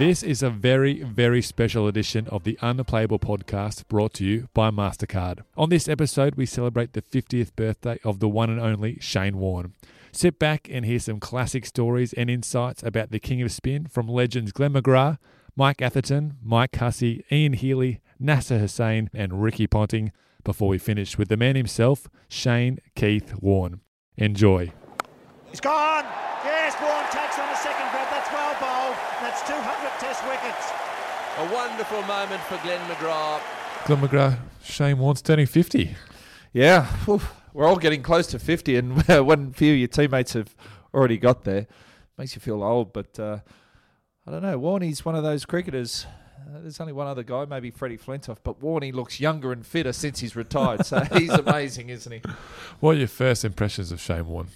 This is a very, very special edition of the Unplayable podcast brought to you by MasterCard. On this episode, we celebrate the 50th birthday of the one and only Shane Warne. Sit back and hear some classic stories and insights about the King of Spin from legends Glenn McGrath, Mike Atherton, Mike Hussey, Ian Healy, Nasser Hussain, and Ricky Ponting before we finish with the man himself, Shane Keith Warne. Enjoy. He's gone! Yes, Warne takes on a second grab. That's well bowled. That's 200 test wickets. A wonderful moment for Glenn McGrath. Glenn McGrath, Shane Warne's turning 50. Yeah, whew, we're all getting close to 50, and when a few of your teammates have already got there, makes you feel old. But uh, I don't know, Warney's one of those cricketers. Uh, there's only one other guy, maybe Freddie Flintoff, but Warney looks younger and fitter since he's retired. So he's amazing, isn't he? What are your first impressions of Shane Warne?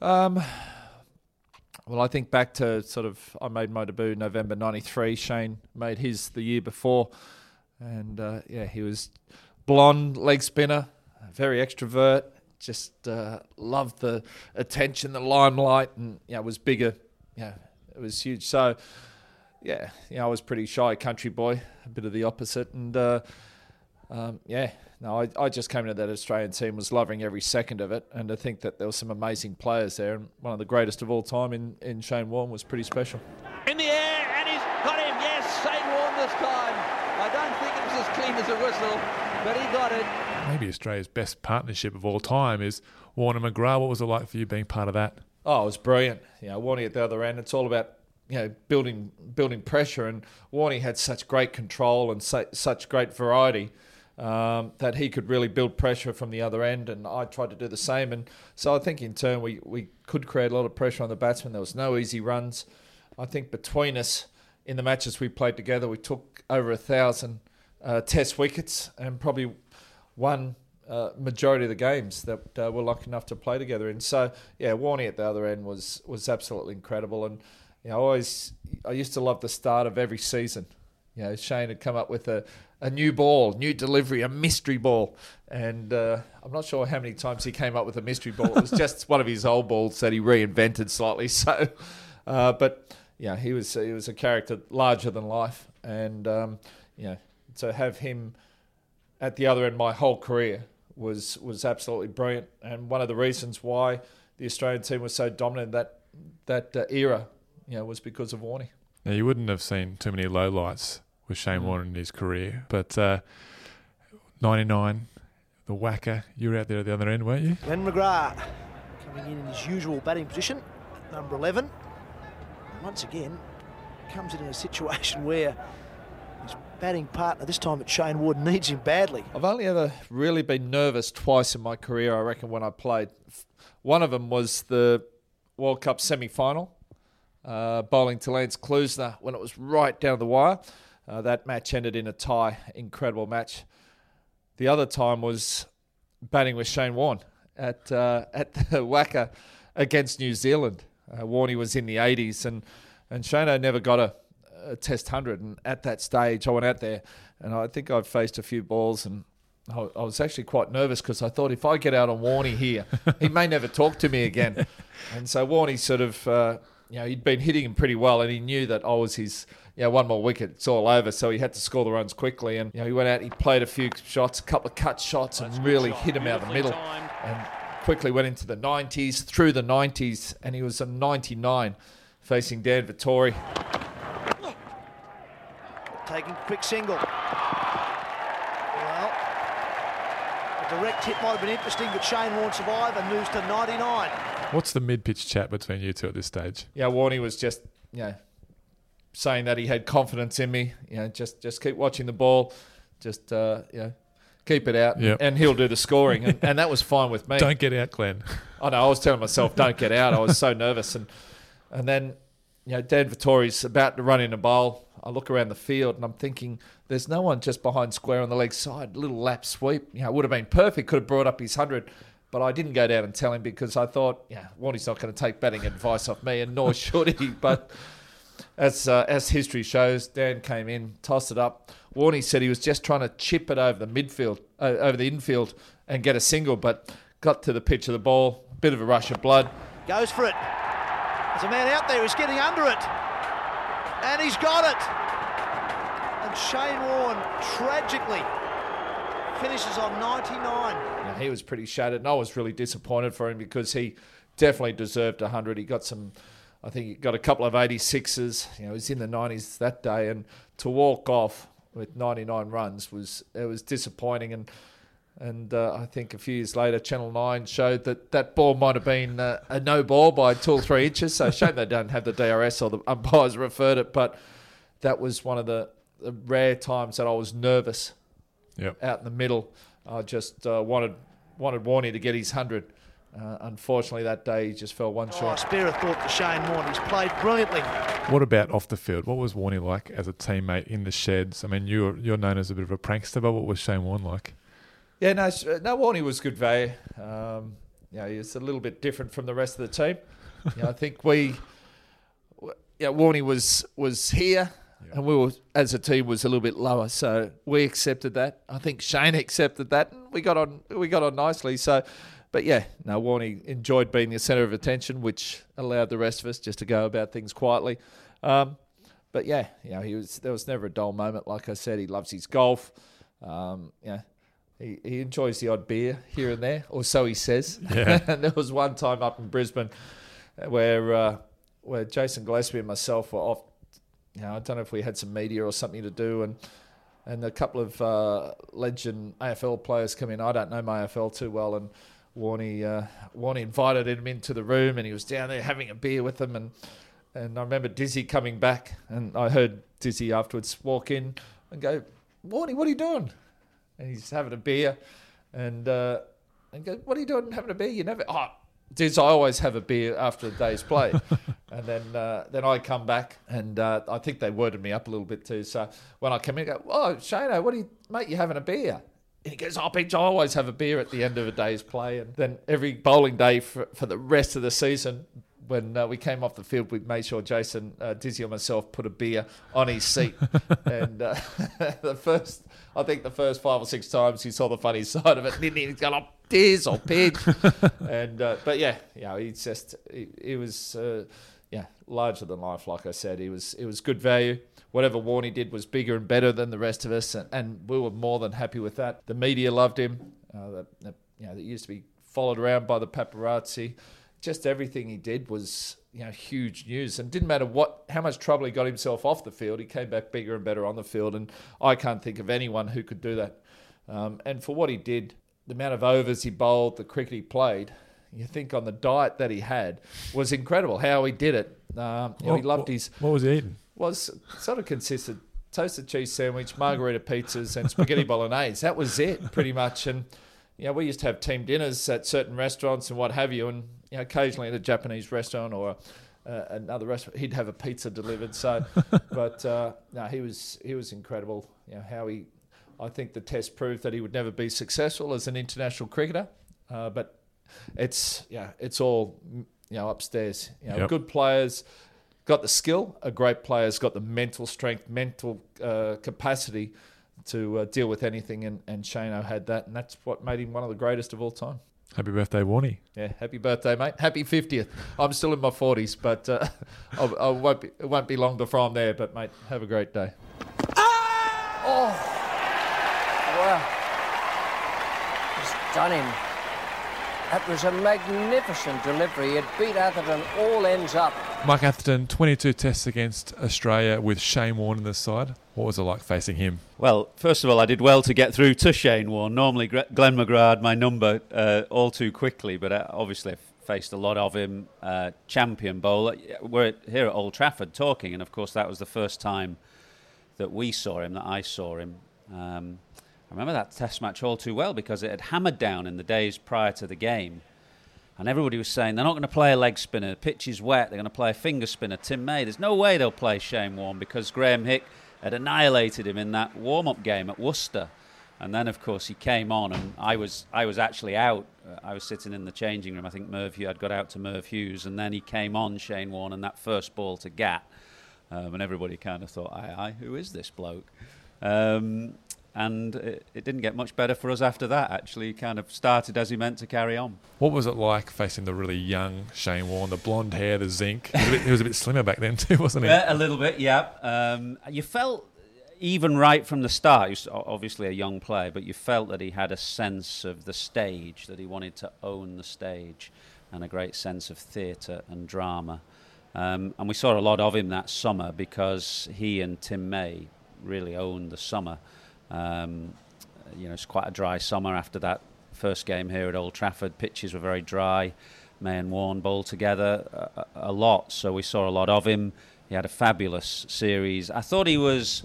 Um, well, I think back to sort of I made my debut November '93. Shane made his the year before, and uh, yeah, he was blonde leg spinner, very extrovert. Just uh, loved the attention, the limelight, and yeah, it was bigger. Yeah, it was huge. So yeah, yeah, I was pretty shy country boy, a bit of the opposite, and uh, um, yeah, no, I, I just came into that Australian team, was loving every second of it, and I think that there were some amazing players there, and one of the greatest of all time in, in Shane Warne was pretty special. In the air, and he's got him. Yes, Shane Warne this time. I don't think it was as clean as a whistle, but he got it. Maybe Australia's best partnership of all time is Warne and McGrath. What was it like for you being part of that? Oh, it was brilliant. You know, Warney at the other end, it's all about you know building building pressure, and Warney had such great control and su- such great variety. Um, that he could really build pressure from the other end, and I tried to do the same. And so I think in turn we, we could create a lot of pressure on the batsman. There was no easy runs. I think between us in the matches we played together, we took over a thousand uh, test wickets and probably won uh, majority of the games that uh, we're lucky enough to play together in. So yeah, Warney at the other end was was absolutely incredible, and you know, I always I used to love the start of every season. You know, Shane had come up with a, a new ball, new delivery, a mystery ball, and uh, I'm not sure how many times he came up with a mystery ball. It was just one of his old balls that he reinvented slightly. So, uh, but yeah, he was he was a character larger than life, and um, you know, to have him at the other end my whole career was was absolutely brilliant, and one of the reasons why the Australian team was so dominant that that uh, era, you know, was because of Warney. Now, you wouldn't have seen too many lowlights with Shane Warne in his career, but uh, 99, the WACA, you were out there at the other end, weren't you? Glenn McGrath coming in in his usual batting position, number 11. And once again, comes in in a situation where his batting partner, this time at Shane Warne, needs him badly. I've only ever really been nervous twice in my career, I reckon, when I played. One of them was the World Cup semi final, uh, bowling to Lance Klusener when it was right down the wire. Uh, that match ended in a tie, incredible match. The other time was batting with Shane Warne at uh, at the WACA against New Zealand. Uh, Warney was in the 80s, and and Shane never got a, a Test hundred. And at that stage, I went out there, and I think I'd faced a few balls, and I, I was actually quite nervous because I thought if I get out on Warney here, he may never talk to me again. And so Warney sort of, uh, you know, he'd been hitting him pretty well, and he knew that I was his you know, one more wicket, it's all over. So he had to score the runs quickly. And, you know, he went out, he played a few shots, a couple of cut shots, and really hit him out of the middle. And quickly went into the 90s, through the 90s, and he was a 99 facing Dan Vettori. Taking quick single. Well, a direct hit might have been interesting, but Shane Warne survived and moves to 99. What's the mid pitch chat between you two at this stage? Yeah, Warney was just, you know, saying that he had confidence in me. You know, just just keep watching the ball. Just uh, you know, keep it out, Yep. and he'll do the scoring, and, and that was fine with me. Don't get out, Glenn. I know. I was telling myself, "Don't get out." I was so nervous, and and then you know Dan Vettori's about to run in a bowl. I look around the field and I'm thinking, "There's no one just behind square on the leg side." Little lap sweep, you know, would have been perfect. Could have brought up his hundred, but I didn't go down and tell him because I thought, yeah, Warnie's not going to take batting advice off me, and nor should he. But as uh, as history shows, Dan came in, tossed it up. Warney said he was just trying to chip it over the midfield, uh, over the infield, and get a single, but got to the pitch of the ball. Bit of a rush of blood. Goes for it. There's a man out there who's getting under it. And he's got it. And Shane Warne tragically finishes on 99. Now, he was pretty shattered, and I was really disappointed for him because he definitely deserved 100. He got some, I think he got a couple of 86s. You know, he was in the 90s that day, and to walk off with 99 runs was it was disappointing. And and uh, I think a few years later, Channel 9 showed that that ball might have been uh, a no ball by two or three inches. So shame they don't have the DRS or the umpires referred it, but that was one of the, the rare times that I was nervous Yep. out in the middle. I just uh, wanted wanted Warney to get his hundred. Uh, unfortunately, that day he just fell one Oh, short. spare a thought for Shane Warne. He's played brilliantly. What about off the field? What was Warney like as a teammate in the sheds? I mean, you're you're known as a bit of a prankster, but what was Shane Warne like? Yeah, no, no, Warney was good value. Um, you know, he was a little bit different from the rest of the team. you know, I think we, w- yeah, Warney was was here, and we were as a team was a little bit lower, so we accepted that. I think Shane accepted that, and we got on we got on nicely. So, but yeah, no, Warney enjoyed being the centre of attention, which allowed the rest of us just to go about things quietly. Um, but yeah, you know, he was there was never a dull moment. Like I said, he loves his golf. Um, yeah, he, he enjoys the odd beer here and there, or so he says. Yeah. and there was one time up in Brisbane where uh, where Jason Gillespie and myself were off. You know, I don't know if we had some media or something to do, and and a couple of uh, legend AFL players come in. I don't know my AFL too well, and Warney uh, Warney invited him into the room, and he was down there having a beer with them, and and I remember Dizzy coming back, and I heard Dizzy afterwards walk in and go, Warney, what are you doing? And he's having a beer, and uh, and go, what are you doing having a beer? You never. Oh, Diz, I always have a beer after a day's play, and then uh, then I come back, and uh, I think they worded me up a little bit too. So when I come in, I go, oh Shano, what are you, mate? You having a beer? And he goes, oh, Bench, I always have a beer at the end of a day's play, and then every bowling day for, for the rest of the season. When uh, we came off the field, we made sure Jason, uh, Dizzy, or myself put a beer on his seat. and uh, the first, I think the first five or six times he saw the funny side of it, and then he's gone, Diz or Pidge. and uh, but yeah, you know, he's just he, he was uh, yeah larger than life. Like I said, he was it was good value. Whatever Warney did was bigger and better than the rest of us, and, and we were more than happy with that. The media loved him. Uh, that, that, you know, that used to be followed around by the paparazzi. Just everything he did was you know huge news, and didn't matter what how much trouble he got himself off the field. He came back bigger and better on the field, and I can't think of anyone who could do that. Um, and for what he did, the amount of overs he bowled, the cricket he played, you think on the diet that he had was incredible. How he did it. Um, you know, he loved what, his What was he eating? was sort of consisted toasted cheese sandwich, margarita pizzas, and spaghetti bolognese. That was it, pretty much. And you know, we used to have team dinners at certain restaurants and what have you, and you know, occasionally at a Japanese restaurant or uh, another restaurant, he'd have a pizza delivered. So, but uh, no, he was he was incredible. You know how he. I think the test proved that he would never be successful as an international cricketer, uh, but it's yeah, it's all you know upstairs. You know, Yep. good players got the skill. A great player's got the mental strength, mental uh, capacity to uh, deal with anything, and and Shano had that, and that's what made him one of the greatest of all time. Happy birthday, Warney. Yeah, happy birthday, mate. Happy fiftieth. I'm still in my forties, but uh, I'll, I won't be. It won't be long before I'm there. But mate, have a great day. Well, it's done him. That was a magnificent delivery. It beat Atherton all ends up. Mike Atherton, 22 tests against Australia with Shane Warne in the side. What was it like facing him? Well, first of all, I did well to get through to Shane Warne. Normally, Glenn McGrath my number uh, all too quickly, but uh, obviously, I've faced a lot of him. Uh, champion bowler. We're here at Old Trafford talking, and of course, that was the first time that we saw him, that I saw him. Um, remember that test match all too well because it had hammered down in the days prior to the game. And everybody was saying they're not going to play a leg spinner. The pitch is wet. They're going to play a finger spinner. Tim May. There's no way they'll play Shane Warne because Graeme Hick had annihilated him in that warm-up game at Worcester. And then, of course, he came on, and I was I was actually out. Uh, I was sitting in the changing room. I think Merv Hughes, I'd got out to Merv Hughes, and then he came on, Shane Warne, and that first ball to Gat. Um, and everybody kind of thought, aye, aye, who is this bloke? Um, and it, it, didn't get much better for us after that. Actually, he kind of started as he meant to carry on. What was it like facing the really young Shane Warne, the blonde hair, the zinc? He was a bit, was a bit slimmer back then too, wasn't he? Yeah, a little bit, yeah. Um, you felt even right from the start, he was obviously a young player, but you felt that he had a sense of the stage, that he wanted to own the stage, and a great sense of theatre and drama. Um, and we saw a lot of him that summer because he and Tim May really owned the summer. Um, you know, it's quite a dry summer after that first game here at Old Trafford. Pitches were very dry. May and Warne bowled together a, a lot, so we saw a lot of him. He had a fabulous series. I thought he was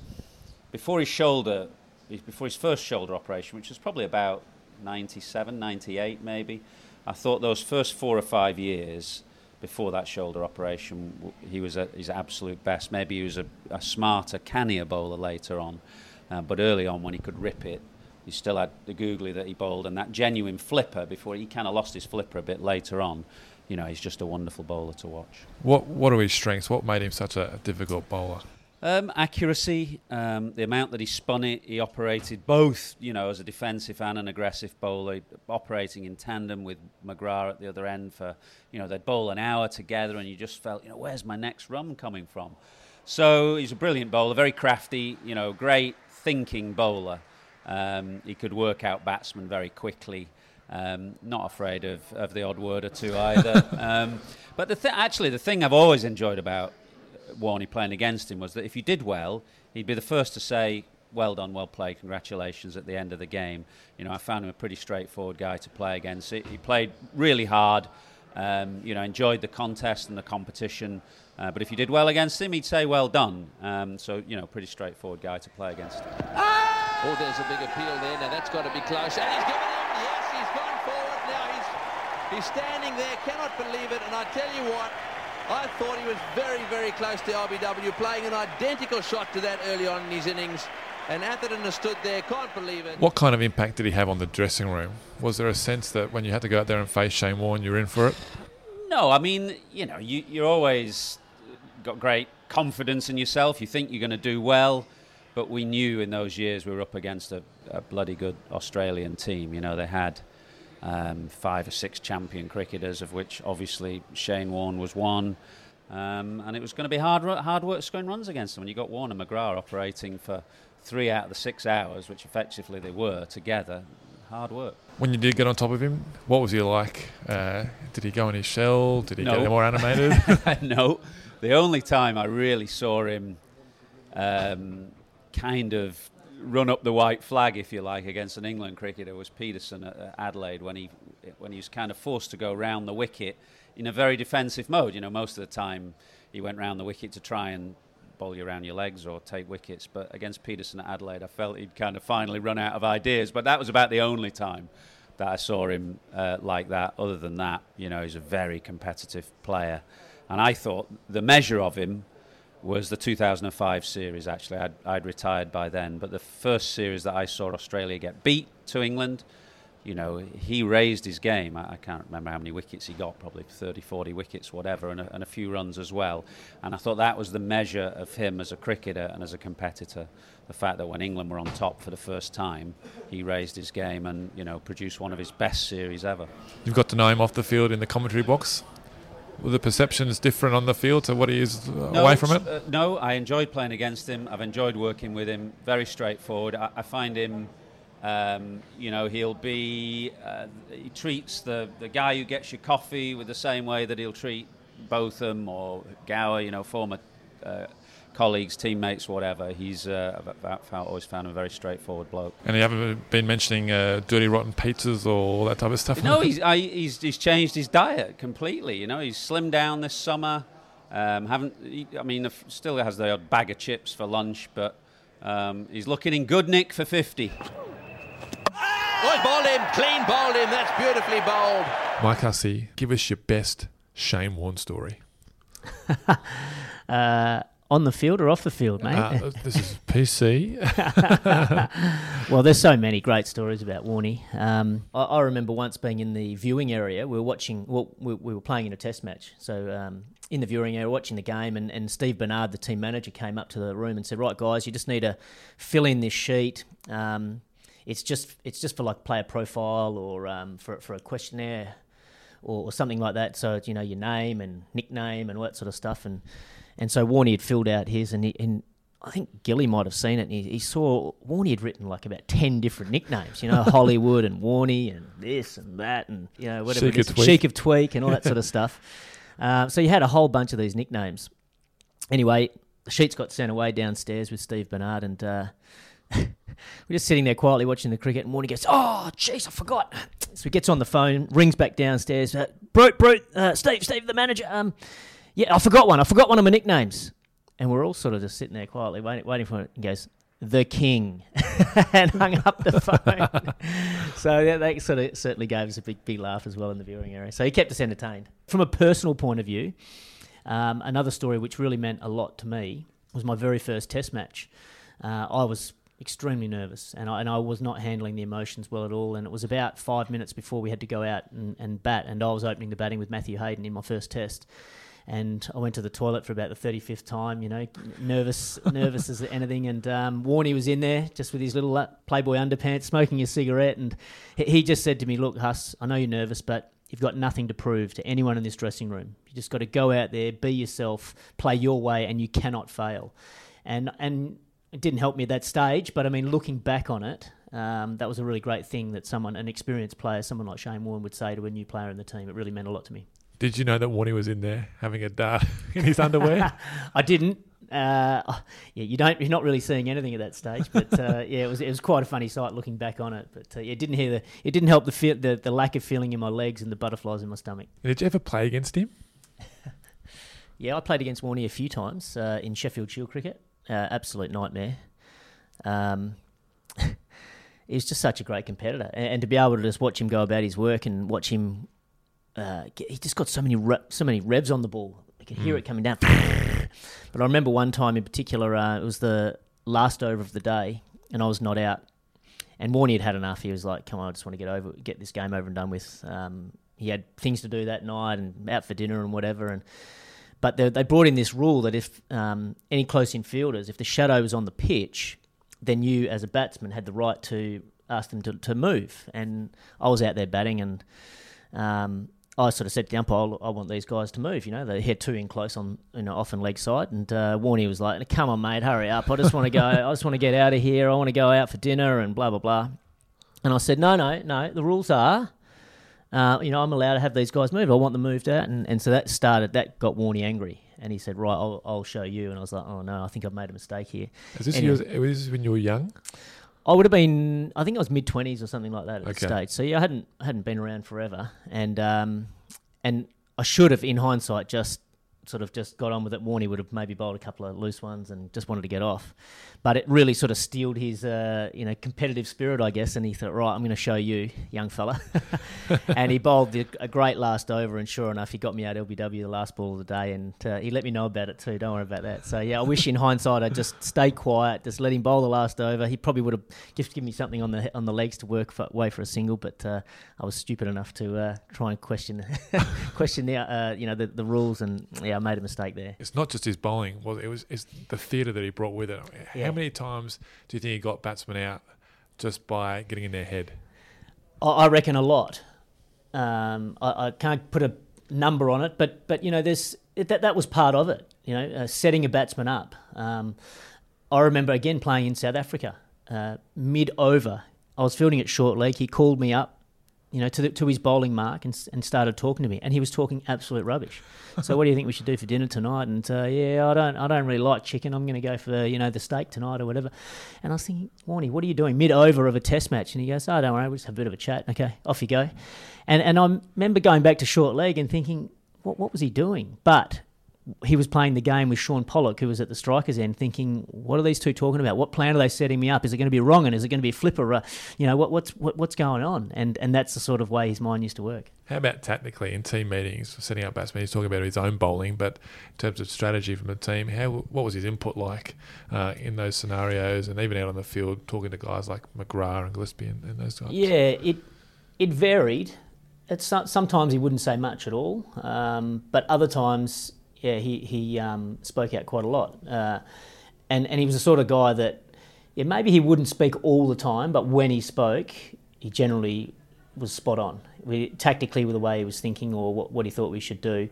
before his shoulder, before his first shoulder operation, which was probably about 97, 98 maybe, I thought those first four or five years before that shoulder operation, he was at his absolute best. Maybe he was a, a smarter, cannier bowler later on, uh, but early on when he could rip it, he still had the googly that he bowled and that genuine flipper before he kind of lost his flipper a bit later on. You know, he's just a wonderful bowler to watch. What What are his strengths? What made him such a difficult bowler? Um, accuracy, um, the amount that he spun it, he operated both, you know, as a defensive and an aggressive bowler, operating in tandem with McGrath at the other end for, you know, they'd bowl an hour together and you just felt, you know, where's my next run coming from? So he's a brilliant bowler, very crafty, you know, great thinking bowler. Um, he could work out batsmen very quickly. Um, not afraid of, of the odd word or two either. um, but the th- actually, the thing I've always enjoyed about Warney playing against him was that if you did well, he'd be the first to say, well done, well played, congratulations at the end of the game. You know, I found him a pretty straightforward guy to play against. He played really hard, um, you know, enjoyed the contest and the competition. Uh, but if you did well against him, he'd say, well done. Um, so, you know, pretty straightforward guy to play against. Oh, there's a big appeal there. Now that's got to be close. And he's given him, yes, he's gone forward. Now he's, he's standing there, cannot believe it. And I tell you what, I thought he was very, very close to LBW, playing an identical shot to that early on in his innings. And Atherton has stood there, can't believe it. What kind of impact did he have on the dressing room? Was there a sense that when you had to go out there and face Shane Warne, you were in for it? No, I mean, you know, you, you're always got great confidence in yourself. You think you're going to do well, but we knew in those years we were up against a, a bloody good Australian team. You know, they had um, five or six champion cricketers, of which obviously Shane Warne was one. Um, and it was going to be hard, hard work scoring runs against them. And you got Warne and McGrath operating for three out of the six hours, which effectively they were together, hard work. When you did get on top of him, what was he like? Uh, did he go in his shell? Did he no. get more animated? no. The only time I really saw him um, kind of run up the white flag, if you like, against an England cricketer was Pietersen at Adelaide when he when he was kind of forced to go round the wicket in a very defensive mode. You know, most of the time he went round the wicket to try and bowl you around your legs or take wickets. But against Pietersen at Adelaide, I felt he'd kind of finally run out of ideas. But that was about the only time that I saw him uh, like that. Other than that, you know, he's a very competitive player. And I thought the measure of him was the 2005 series, actually. I'd, I'd, retired by then. But the first series that I saw Australia get beat to England, you know, he raised his game. I, I can't remember how many wickets he got, probably 30, 40 wickets, whatever, and a, and a, few runs as well. And I thought that was the measure of him as a cricketer and as a competitor. The fact that when England were on top for the first time, he raised his game and, you know, produced one of his best series ever. You've got to know him off the field in the commentary box? Were the is different on the field to what he is uh, no, away from it? Uh, no, I enjoyed playing against him. I've enjoyed working with him. Very straightforward. I, I find him, um, you know, he'll be, uh, he treats the, the guy who gets your coffee with the same way that he'll treat Botham or Gower, you know, former uh, colleagues, teammates, whatever. He's uh, I've always found him a very straightforward bloke. And you haven't been mentioning uh, dirty rotten pizzas or all that type of stuff. No, he's, I, he's he's changed his diet completely. You know, he's slimmed down this summer. Um, haven't he, I mean, still has the odd bag of chips for lunch, but um, he's looking in good nick for fifty. Oh, he's bowled him. Clean bowled him. That's beautifully bowled. Mike Hussey, give us your best Shane Warne story. Uh, on the field or off the field, mate? Uh, this is PC. well, there's so many great stories about Warney. Um, I, I remember once being in the viewing area. We were watching. Well, we, we were playing in a test match, so um, in the viewing area, watching the game, and, and Steve Bernard, the team manager, came up to the room and said, "Right, guys, you just need to fill in this sheet. Um, it's just it's just for like player profile or um, for for a questionnaire." Or, or something like that. So you know your name and nickname and all that sort of stuff. And and so Warney had filled out his, and, he, and I think Gilly might have seen it. And he, he saw Warney had written like about ten different nicknames, you know, Hollywood and Warney and this and that, and you know whatever Sheik it is, of Tweak. Sheik of Tweak and all that sort of stuff. Uh, so you had a whole bunch of these nicknames. Anyway, the sheets got sent away downstairs with Steve Bernard, and uh, we're just sitting there quietly watching the cricket. And Warney goes, "Oh, jeez, I forgot." So he gets on the phone, rings back downstairs. Uh, Brute, Brute, uh, Steve, Steve, the manager. Um, yeah, I forgot one. I forgot one of my nicknames. And we're all sort of just sitting there quietly waiting, waiting for it. And he goes, the king, and hung up the phone. so that, that sort of certainly gave us a big, big laugh as well in the viewing area. So he kept us entertained. From a personal point of view, um, another story which really meant a lot to me was my very first Test match. Uh, I was extremely nervous, and I, and I was not handling the emotions well at all. And it was about five minutes before we had to go out and, and bat, and I was opening the batting with Matthew Hayden in my first Test. And I went to the toilet for about the thirty fifth time, you know, nervous, nervous as anything. And um, Warney was in there just with his little uh, Playboy underpants, smoking a cigarette, and he, just said to me, "Look, Huss, I know you're nervous, but you've got nothing to prove to anyone in this dressing room. You just got to go out there, be yourself, play your way, and you cannot fail." And and it didn't help me at that stage, but I mean, looking back on it, um, that was a really great thing that someone, an experienced player, someone like Shane Warne, would say to a new player in the team. It really meant a lot to me. Did you know that Warney was in there having a dart in his underwear? I didn't. Uh, yeah, you don't. You're not really seeing anything at that stage, but uh, yeah, it was it was quite a funny sight looking back on it. But uh, yeah, it didn't hear the it didn't help the, feel, the the lack of feeling in my legs and the butterflies in my stomach. Did you ever play against him? Yeah, I played against Warney a few times uh, in Sheffield Shield cricket. Uh, absolute nightmare. Um, he was just such a great competitor, and, and to be able to just watch him go about his work and watch him, uh, he just got so many re- so many revs on the ball. I could hear it coming down. But I remember one time in particular, uh, it was the last over of the day, and I was not out. And Warney had had enough. He was like, "Come on, I just want to get over, get this game over and done with." Um, he had things to do that night and out for dinner and whatever. And but they, they brought in this rule that if um, any close in fielders, if the shadow was on the pitch, then you as a batsman had the right to ask them to, to move. And I was out there batting, and um, I sort of said to the umpire, I want these guys to move. You know, they had two in close on you know off and leg side, and uh, Warney was like, "Come on, mate, hurry up! I just want to go. I just want to get out of here. I want to go out for dinner and blah blah blah." And I said, "No, no, no. The rules are." Uh, you know, I'm allowed to have these guys move. I want them moved out, and, and so that started. That got Warney angry, and he said, "Right, I'll, I'll show you." And I was like, "Oh no, I think I've made a mistake here." Is this, Anyway. was this when you were young? I would have been, I think I was mid twenties or something like that at the stage. So yeah, I hadn't hadn't been around forever, and um, and I should have, in hindsight, just sort of just got on with it. Warney would have maybe bowled a couple of loose ones and just wanted to get off, but it really sort of steeled his uh, you know competitive spirit, I guess. And he thought, right, I'm going to show you, young fella. and he bowled the, a great last over, and sure enough, he got me out LBW the last ball of the day, and uh, he let me know about it too. Don't worry about that. So yeah, I wish in hindsight I'd just stay quiet, just let him bowl the last over. He probably would have just given me something on the on the legs to work for, way for a single, but uh, I was stupid enough to uh, try and question question the uh, you know the, the rules, and yeah, I made a mistake there. It's not just his bowling. Was it was it's the theatre that he brought with it. Yeah. Many times do you think he got batsmen out just by getting in their head? I, reckon a lot. Um, I, I can't put a number on it, but but you know, there's that that was part of it. You know, uh, setting a batsman up. Um, I remember again playing in South Africa, uh, mid over. I was fielding at short leg. He called me up, you know, to the, to his bowling mark and and started talking to me, and he was talking absolute rubbish. So what do you think we should do for dinner tonight? And uh, yeah, I don't I don't really like chicken. I'm going to go for you know the steak tonight or whatever. And I was thinking, Warnie, what are you doing mid over of a test match? And he goes, Oh, don't worry, we'll just have a bit of a chat. Okay, off you go. And and I remember going back to short leg and thinking, what what was he doing? But he was playing the game with Shaun Pollock, who was at the strikers end, thinking, "What are these two talking about? What plan are they setting me up? Is it going to be wrong? And is it going to be a flipper? Uh, you know, what, what's what, what's going on?" And and that's the sort of way his mind used to work. How about tactically in team meetings, setting up batsmen? He's talking about his own bowling, but in terms of strategy from the team, how what was his input like uh, in those scenarios, and even out on the field, talking to guys like McGrath and Gillespie and, and those guys? Yeah, it it varied. It's sometimes he wouldn't say much at all, um, but other times yeah, he he um, spoke out quite a lot, uh, and and he was the sort of guy that yeah maybe he wouldn't speak all the time, but when he spoke, he generally was spot on we, tactically with the way he was thinking or what, what he thought we should do.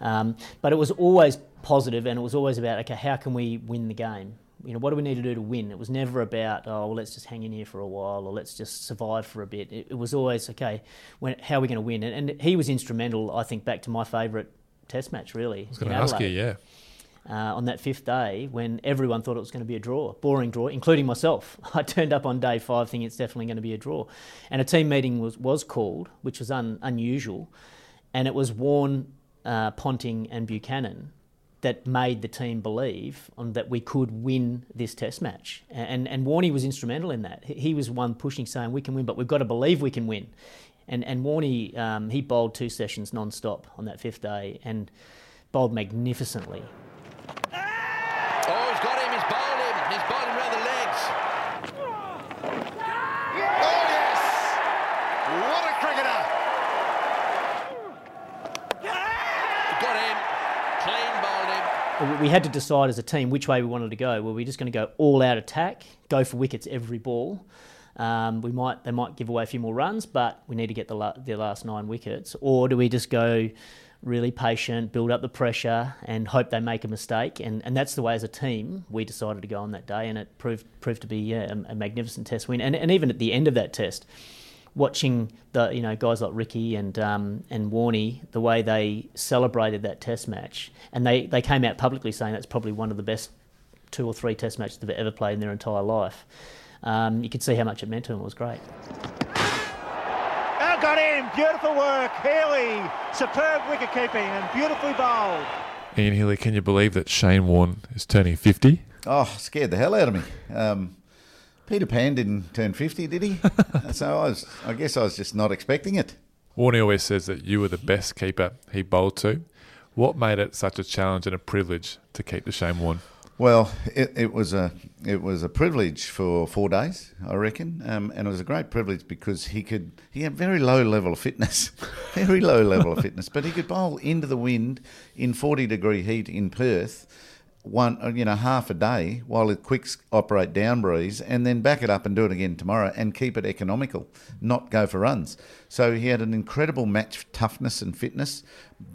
Um, but it was always positive, and it was always about okay, how can we win the game? You know, what do we need to do to win? It was never about oh, well, let's just hang in here for a while or let's just survive for a bit. It, it was always okay, when, how are we going to win? And, and he was instrumental, I think, back to my favourite Test match, really. I was going to ask you, yeah. Uh, on that fifth day when everyone thought it was going to be a draw, boring draw, including myself. I turned up on day five thinking it's definitely going to be a draw. And a team meeting was, was called, which was un, unusual, and it was Warne, uh, Ponting, and Buchanan that made the team believe on, that we could win this test match. And, and Warney was instrumental in that. He was one pushing, saying, We can win, but we've got to believe we can win. And and Warney, um, he bowled two sessions non-stop on that fifth day and bowled magnificently. Oh, he's got him. He's bowled him. He's bowled him around the legs. Oh, yes! What a cricketer! Got him. Clean bowled him. We had to decide as a team which way we wanted to go. Were we just going to go all out attack, go for wickets every ball? Um, we might they might give away a few more runs, but we need to get the la- the last nine wickets. Or do we just go really patient, build up the pressure, and hope they make a mistake? And and that's the way as a team we decided to go on that day, and it proved proved to be yeah, a, a magnificent test win. And and even at the end of that test. Watching the you know guys like Ricky and um, and Warney, the way they celebrated that Test match, and they, they came out publicly saying that's probably one of the best two or three Test matches they've ever played in their entire life um, you could see how much it meant to him. It was great. Oh, got in. Beautiful work. Healy, superb wicket keeping and beautifully bowled. Ian Healy, can you believe that Shane Warne is turning 50? Oh, scared the hell out of me. Um, Peter Pan didn't turn 50, did he? so I, was, I guess I was just not expecting it. Warney always says that you were the best keeper he bowled to. What made it such a challenge and a privilege to keep the Shane Warne? Well, it, it was a it was a privilege for four days, I reckon, um, and it was a great privilege because he could he had very low level of fitness, very low level of fitness, but he could bowl into the wind in forty degree heat in Perth, one you know half a day while the quicks operate down breeze, and then back it up and do it again tomorrow and keep it economical, not go for runs. So he had an incredible match toughness and fitness,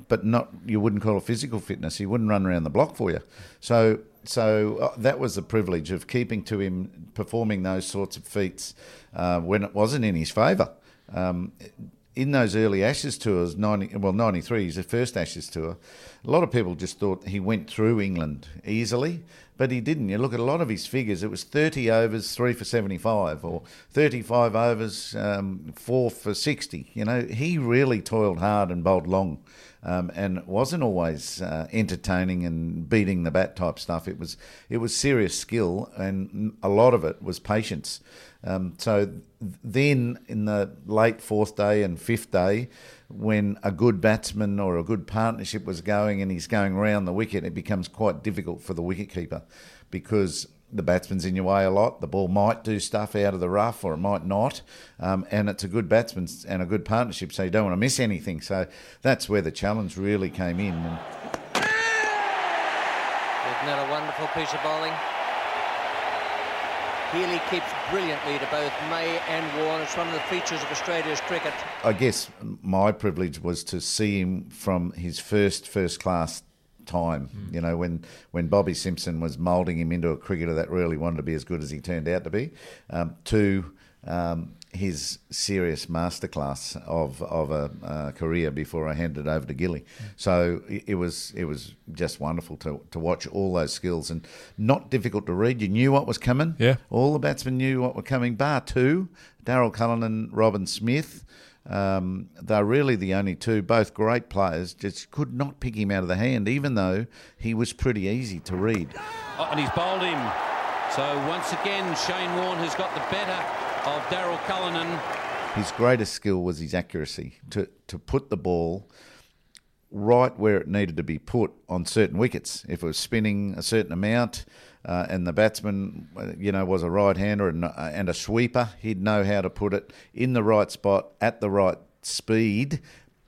but not you wouldn't call it physical fitness. He wouldn't run around the block for you. So so uh, that was the privilege of keeping to him performing those sorts of feats uh, when it wasn't in his favour. Um, in those early Ashes tours, 90, well, 93 is the first Ashes tour, a lot of people just thought he went through England easily, but he didn't. You look at a lot of his figures, it was 30 overs, 3 for 75, or 35 overs, um, 4 for 60. You know, he really toiled hard and bowled long um, and wasn't always uh, entertaining and beating the bat type stuff. It was it was serious skill, and a lot of it was patience. Um, so then, in the late fourth day and fifth day, when a good batsman or a good partnership was going and he's going round the wicket, it becomes quite difficult for the wicketkeeper because the batsman's in your way a lot. The ball might do stuff out of the rough or it might not. Um, and it's a good batsman and a good partnership, so you don't want to miss anything. So that's where the challenge really came in. And Isn't that a wonderful piece of bowling? Healy keeps brilliantly to both May and Warne. It's one of the features of Australia's cricket. I guess my privilege was to see him from his first first class time. Mm. You know, when when Bobby Simpson was moulding him into a cricketer that really wanted to be as good as he turned out to be, um, to um, his serious masterclass of of a uh, career before I handed it over to Gilly. Mm. So it, it, was it was just wonderful to to watch all those skills and not difficult to read. You knew what was coming. Yeah, all the batsmen knew what were coming, bar two: Daryl Cullinan and Robin Smith. Um, they're really the only two, both great players, just could not pick him out of the hand, even though he was pretty easy to read. Oh, and he's bowled him. So once again, Shane Warne has got the better of Daryl Cullinan. His greatest skill was his accuracy to, to put the ball right where it needed to be put on certain wickets. If it was spinning a certain amount uh, and the batsman, uh, you know, was a right hander and, uh, and a sweeper, he'd know how to put it in the right spot at the right speed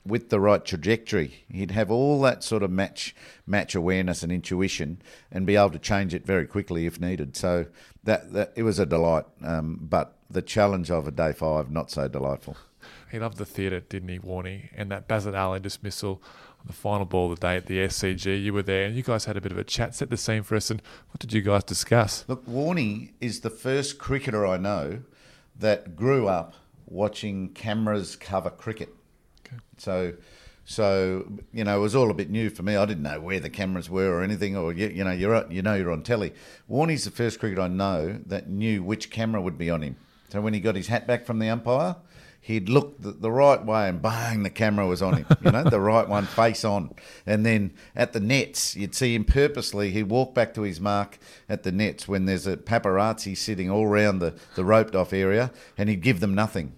with the right trajectory. He'd have all that sort of match match awareness and intuition, and be able to change it very quickly if needed. So that, that it was a delight. Um, but the challenge of a day five not so delightful. He loved the theatre, didn't he, Warney? And that Basit Ali dismissal the final ball of the day at the SCG, you were there, and you guys had a bit of a chat. Set the scene for us, and what did you guys discuss? Look, Warney is the first cricketer I know that grew up watching cameras cover cricket. Okay. So, so you know, it was all a bit new for me. I didn't know where the cameras were or anything, or you, you know, you're you know you're on telly. Warney's the first cricketer I know that knew which camera would be on him. So when he got his hat back from the umpire, he'd look the, the, right way and bang, the camera was on him, you know, the right one face on. And then at the nets, you'd see him purposely, he'd walk back to his mark at the nets when there's a paparazzi sitting all around the, the roped off area and he'd give them nothing.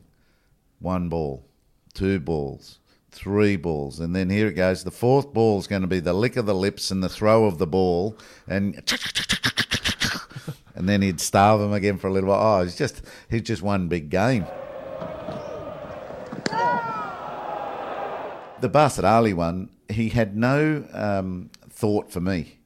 One ball, two balls, three balls. And then here it goes. The fourth ball is going to be the lick of the lips and the throw of the ball. And and then he'd starve him again for a little while. Oh, it's just he's just one big game. The Basit Ali one, he had no um, thought for me.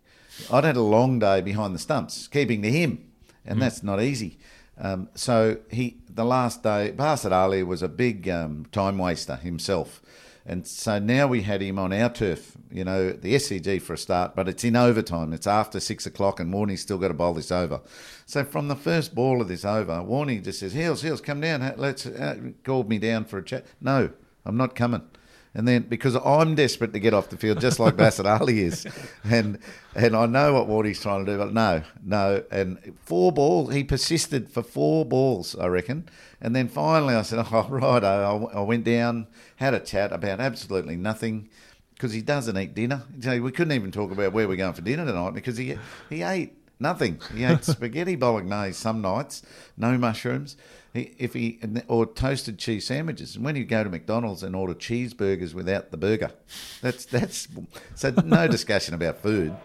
I'd had a long day behind the stumps, keeping to him, and mm. that's not easy. Um, so he, the last day, Basit Ali was a big um, time waster himself. And so now we had him on our turf, you know, the SCG for a start, but it's in overtime. It's after six o'clock, and Warney's still got to bowl this over. So from the first ball of this over, Warney just says, Heels, Heels, come down. Let's uh, called me down for a chat. No, I'm not coming. And then because I'm desperate to get off the field, just like Basit Ali is, and and I know what Wardy's trying to do, but no, no. And four balls, he persisted for four balls, I reckon. And then finally, I said, "Oh, right." I went down, had a chat about absolutely nothing, because he doesn't eat dinner. You know, we couldn't even talk about where we're going for dinner tonight because he he ate nothing. He ate spaghetti bolognese some nights, no mushrooms if he or toasted cheese sandwiches. And when you go to McDonald's and order cheeseburgers without the burger, that's that's so no discussion about food.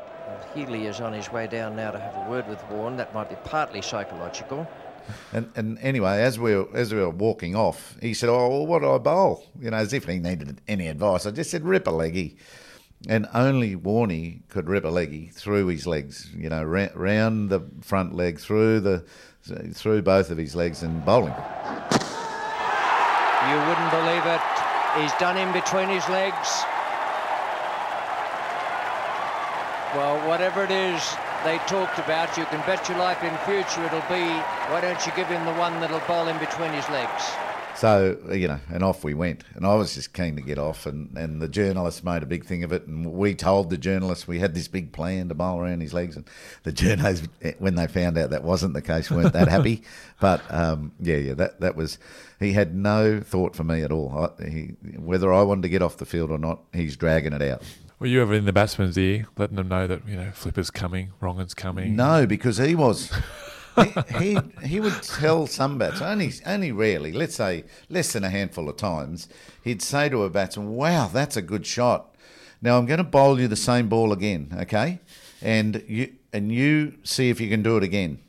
Healy is on his way down now to have a word with Warne. That might be partly psychological. And and anyway, as we were, as we were walking off, he said, "Oh, well, what do I bowl?" You know, as if he needed any advice. I just said, "Rip a leggy." And only Warney could rip a leggy through his legs, you know, ra- round the front leg, through the through both of his legs and bowling. You wouldn't believe it. He's done in between his legs. Well, whatever it is they talked about, you can bet your life in future it'll be, why don't you give him the one that'll bowl in between his legs? So, you know, and off we went. And I was just keen to get off. And, and the journalist made a big thing of it. And we told the journalist we had this big plan to bowl around his legs. And the journalists, when they found out that wasn't the case, weren't that happy. But um, yeah, yeah, that, that was, he had no thought for me at all. I, he, whether I wanted to get off the field or not, he's dragging it out. Were you ever in the batsman's ear, letting them know that, you know, Flipper's coming, Wrong'un's coming? No, because he was he, he, would tell some bats only only rarely, let's say less than a handful of times, he'd say to a batsman, "Wow, that's a good shot. Now I'm going to bowl you the same ball again, okay? And you and you see if you can do it again."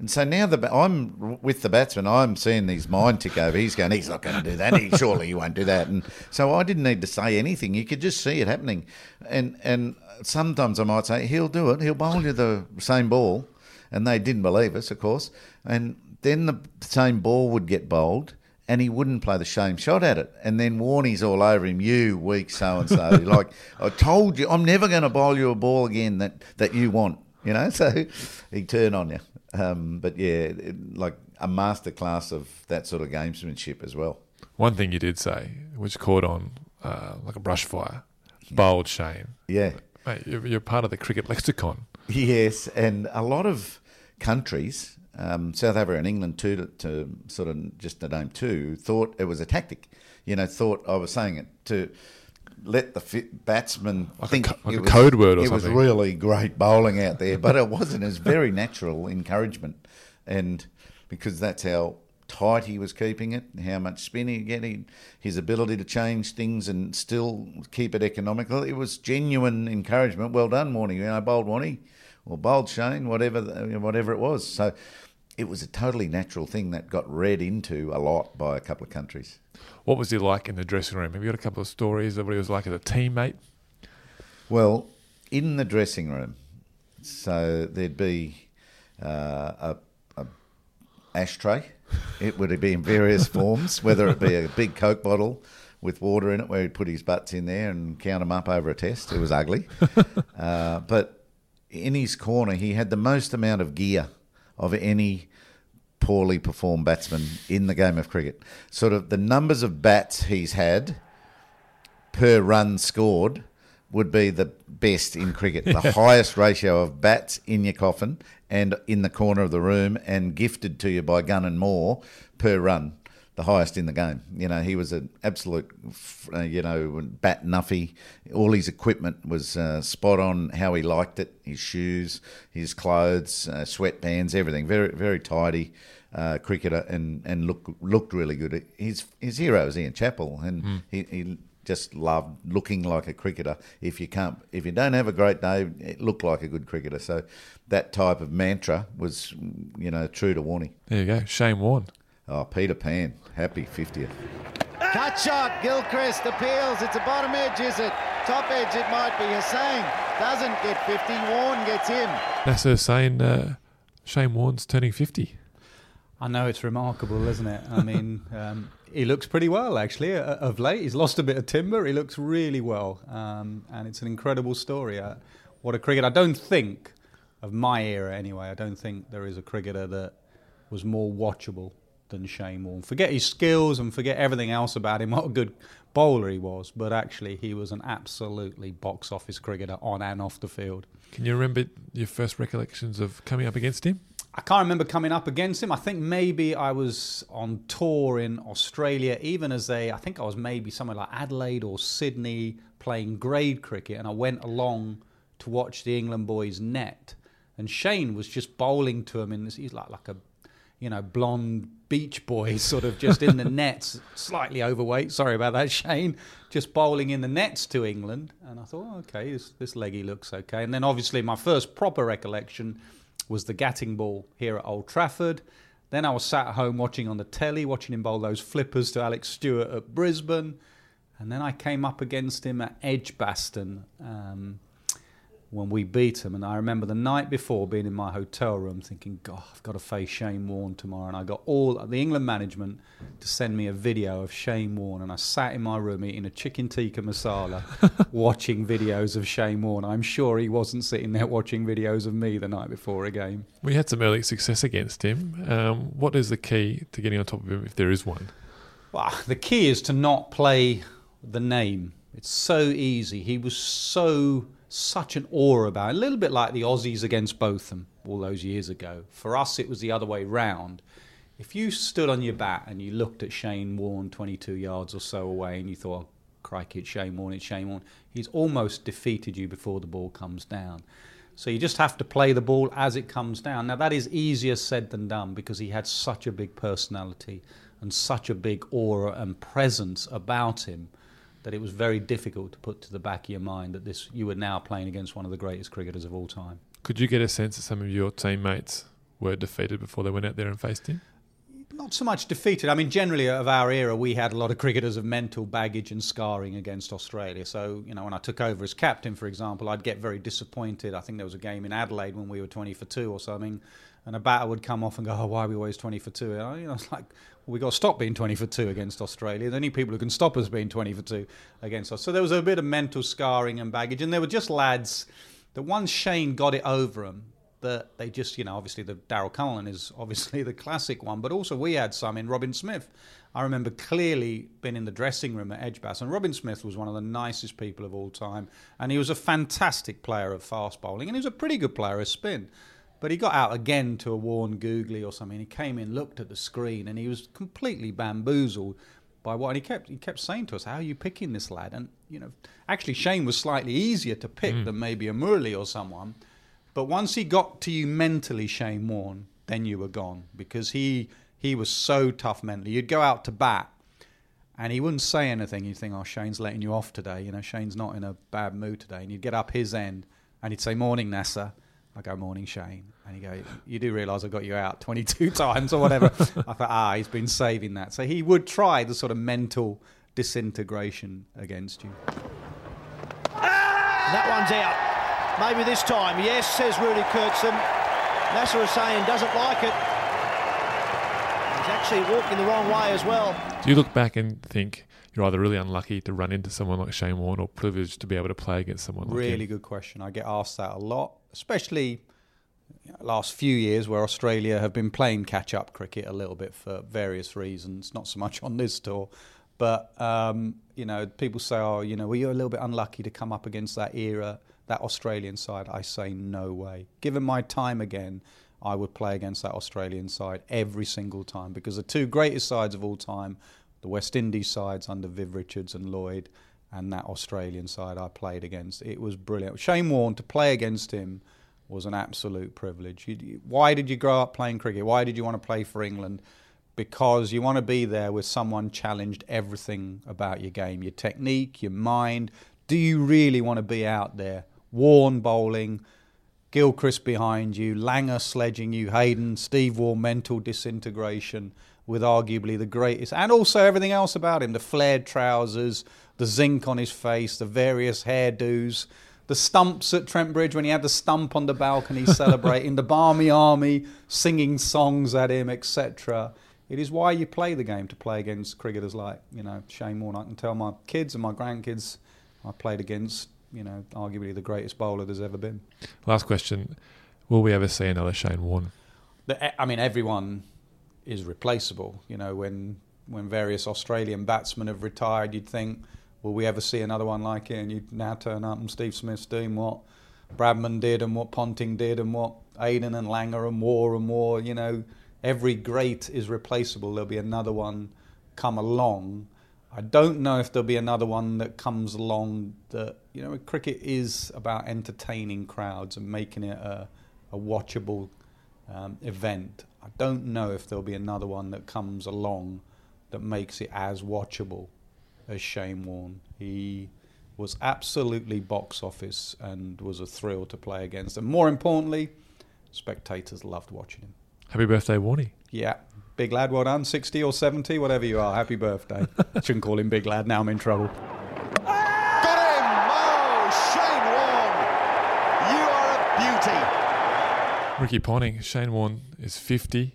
And so now the I'm with the batsman. I'm seeing his mind tick over. He's going, he's not going to do that. He, surely he won't do that. And so I didn't need to say anything. You could just see it happening. And and sometimes I might say he'll do it. He'll bowl you the same ball, and they didn't believe us, of course. And then the same ball would get bowled, and he wouldn't play the same shot at it. And then Warney's all over him, you weak so and so. Like I told you, I'm never going to bowl you a ball again that that you want. You know, so he turned on you. Um, but yeah, it, like a masterclass of that sort of gamesmanship as well. One thing you did say, which caught on uh, like a brush fire, bold Shane. Yeah, mate, you're, you're part of the cricket lexicon. Yes, and a lot of countries um, South Africa and England too, to, to sort of just to name two, thought it was a tactic. You know, thought I was saying it to let the fit batsman Like think co- like it a was, code word or it was really great bowling out there, but it wasn't. It was very natural encouragement, and because that's how tight he was keeping it, how much spin he getting, his ability to change things and still keep it economical. It was genuine encouragement. Well done, Warnie. You know, bold Warnie or bowled Shane, whatever whatever it was. So. It was a totally natural thing that got read into a lot by a couple of countries. What was he like in the dressing room? Have you got a couple of stories of what he was like as a teammate? Well, in the dressing room, so there'd be uh, a, a ashtray. It would be in various forms, whether it be a big Coke bottle with water in it, where he'd put his butts in there and count them up over a test. It was ugly, uh, but in his corner, he had the most amount of gear of any poorly performed batsman in the game of cricket. Sort of the numbers of bats he's had per run scored would be the best in cricket. The highest ratio of bats in your coffin and in the corner of the room and gifted to you by Gunn and Moore per run. The highest in the game. You know, he was an absolute, uh, you know, bat nuffy. All his equipment was uh, spot on how he liked it. His shoes, his clothes, uh, sweatbands, everything. Very, very tidy uh, cricketer and, and look, looked really good. His his hero was Ian Chappell, and Mm. he, he just loved looking like a cricketer. If you can't, if you don't have a great day, it look like a good cricketer. So that type of mantra was, you know, true to Warnie. There you go, Shane Warne. Oh, Peter Pan, happy fiftieth. Cut shot, Gilchrist appeals. It's a bottom edge, is it? Top edge, it might be. Hussain doesn't get 50. Warne gets him. Nasser Hussain uh, Shane Warne's turning 50. I know it's remarkable, isn't it? I mean, um, he looks pretty well actually uh, of late. He's lost a bit of timber. He looks really well, um, and it's an incredible story. Uh, what a cricket! I don't think of my era anyway. I don't think there is a cricketer that was more watchable than Shane Warne. Forget his skills and forget everything else about him. What a good bowler he was, but actually he was an absolutely box office cricketer on and off the field. Can you remember your first recollections of coming up against him? I can't remember coming up against him. I think maybe I was on tour in Australia, even as a, I think I was maybe somewhere like Adelaide or Sydney playing grade cricket, and I went along to watch the England boys net, and Shane was just bowling to him in this. He's like like a, you know, blonde beach boy, sort of just in the nets, slightly overweight. Sorry about that, Shane. Just bowling in the nets to England, and I thought, oh, okay, this this leggy looks okay. And then obviously my first proper recollection was the Gatting ball here at Old Trafford. Then I was sat at home watching on the telly, watching him bowl those flippers to Alex Stewart at Brisbane. And then I came up against him at Edgbaston um, when we beat him. And I remember the night before being in my hotel room thinking, God, I've got to face Shane Warne tomorrow. And I got all the England management to send me a video of Shane Warne. And I sat in my room eating a chicken tikka masala, watching videos of Shane Warne. I'm sure he wasn't sitting there watching videos of me the night before a game. We had some early success against him. Um, what is the key to getting on top of him if there is one? Well, the key is to not play the name. It's so easy. He was so such an aura about it. A little bit like the Aussies against Botham all those years ago. For us, it was the other way round. If you stood on your bat and you looked at Shane Warne 22 yards or so away and you thought, oh, crikey, it's Shane Warne, it's Shane Warne, he's almost defeated you before the ball comes down. So you just have to play the ball as it comes down. Now, that is easier said than done because he had such a big personality and such a big aura and presence about him that it was very difficult to put to the back of your mind that this you were now playing against one of the greatest cricketers of all time. Could you get a sense that some of your teammates were defeated before they went out there and faced him? Not so much defeated. I mean, generally of our era, we had a lot of cricketers of mental baggage and scarring against Australia. So, you know, when I took over as captain, for example, I'd get very disappointed. I think there was a game in Adelaide when we were 20 for two or something, and a batter would come off and go, "Oh, why are we always 20 for two? And I, you know, it's like we got to stop being 20 for two against Australia. The only people who can stop us being 20 for two against us. So there was a bit of mental scarring and baggage, and there were just lads that once Shane got it over them, that they just, you know, obviously the Daryl Cullinan's obviously the classic one, but also we had some in Robin Smith. I remember clearly being in the dressing room at Edgbaston. and Robin Smith was one of the nicest people of all time, and he was a fantastic player of fast bowling, and he was a pretty good player of spin. But he got out again to a Warne Googly or something. He came in, looked at the screen, and he was completely bamboozled by what. And he kept he kept saying to us, "How are you picking this lad?" And you know, actually, Shane was slightly easier to pick Mm. than maybe a Murali or someone. But once he got to you mentally, Shane Warne, then you were gone because he he was so tough mentally. You'd go out to bat, and he wouldn't say anything. You'd think, "Oh, Shane's letting you off today." You know, Shane's not in a bad mood today. And you'd get up his end, and he'd say, "Morning, Nasser." I go, "Morning, Shane," and he go, "You do realise I got you out 22 times or whatever." I thought, "Ah, he's been saving that." So he would try the sort of mental disintegration against you. That one's out. Maybe this time. Yes, says Rudi Koertzen. Nasser Hussain doesn't like it. He's actually walking the wrong way as well. Do you look back and think you're either really unlucky to run into someone like Shane Warne or privileged to be able to play against someone like Shane? Really him? good question. I get asked that a lot, especially you last few years where Australia have been playing catch up cricket a little bit for various reasons, not so much on this tour. But, um, you know, people say, oh, you know, well, you're a little bit unlucky to come up against that era, that Australian side. I say, no way. Given my time again, I would play against that Australian side every single time because the two greatest sides of all time, the West Indies sides under Viv Richards and Lloyd, and that Australian side I played against. It was brilliant. Shane Warne, to play against him was an absolute privilege. You, why did you grow up playing cricket? Why did you want to play for England? Because you want to be there with someone challenged everything about your game, your technique, your mind. Do you really want to be out there? Warne bowling, Gilchrist behind you, Langer sledging you, Hayden, Steve Waugh mental disintegration with arguably the greatest, and also everything else about him the flared trousers, the zinc on his face, the various hairdos, the stumps at Trent Bridge when he had the stump on the balcony celebrating, the Barmy Army singing songs at him, etc. It is why you play the game to play against cricketers like, you know, Shane Warne. I can tell my kids and my grandkids I played against, you know, arguably the greatest bowler there's ever been. Last question: Will we ever see another Shane Warne? I mean, everyone is replaceable. You know, when when various Australian batsmen have retired, you'd think, will we ever see another one like it? And you'd now turn up and Steve Smith's doing what Bradman did and what Ponting did and what Hayden and Langer and Waugh and Waugh. You know, every great is replaceable. There'll be another one come along. I don't know if there'll be another one that comes along that, you know, cricket is about entertaining crowds and making it a, a watchable um, event. I don't know if there'll be another one that comes along that makes it as watchable as Shane Warne. He was absolutely box office and was a thrill to play against. And more importantly, spectators loved watching him. Happy birthday, Warnie. Yeah, big lad, well done. 60 or 70, whatever you are. Happy birthday. Shouldn't call him big lad, now I'm in trouble. Ricky Ponting, Shane Warne is 50.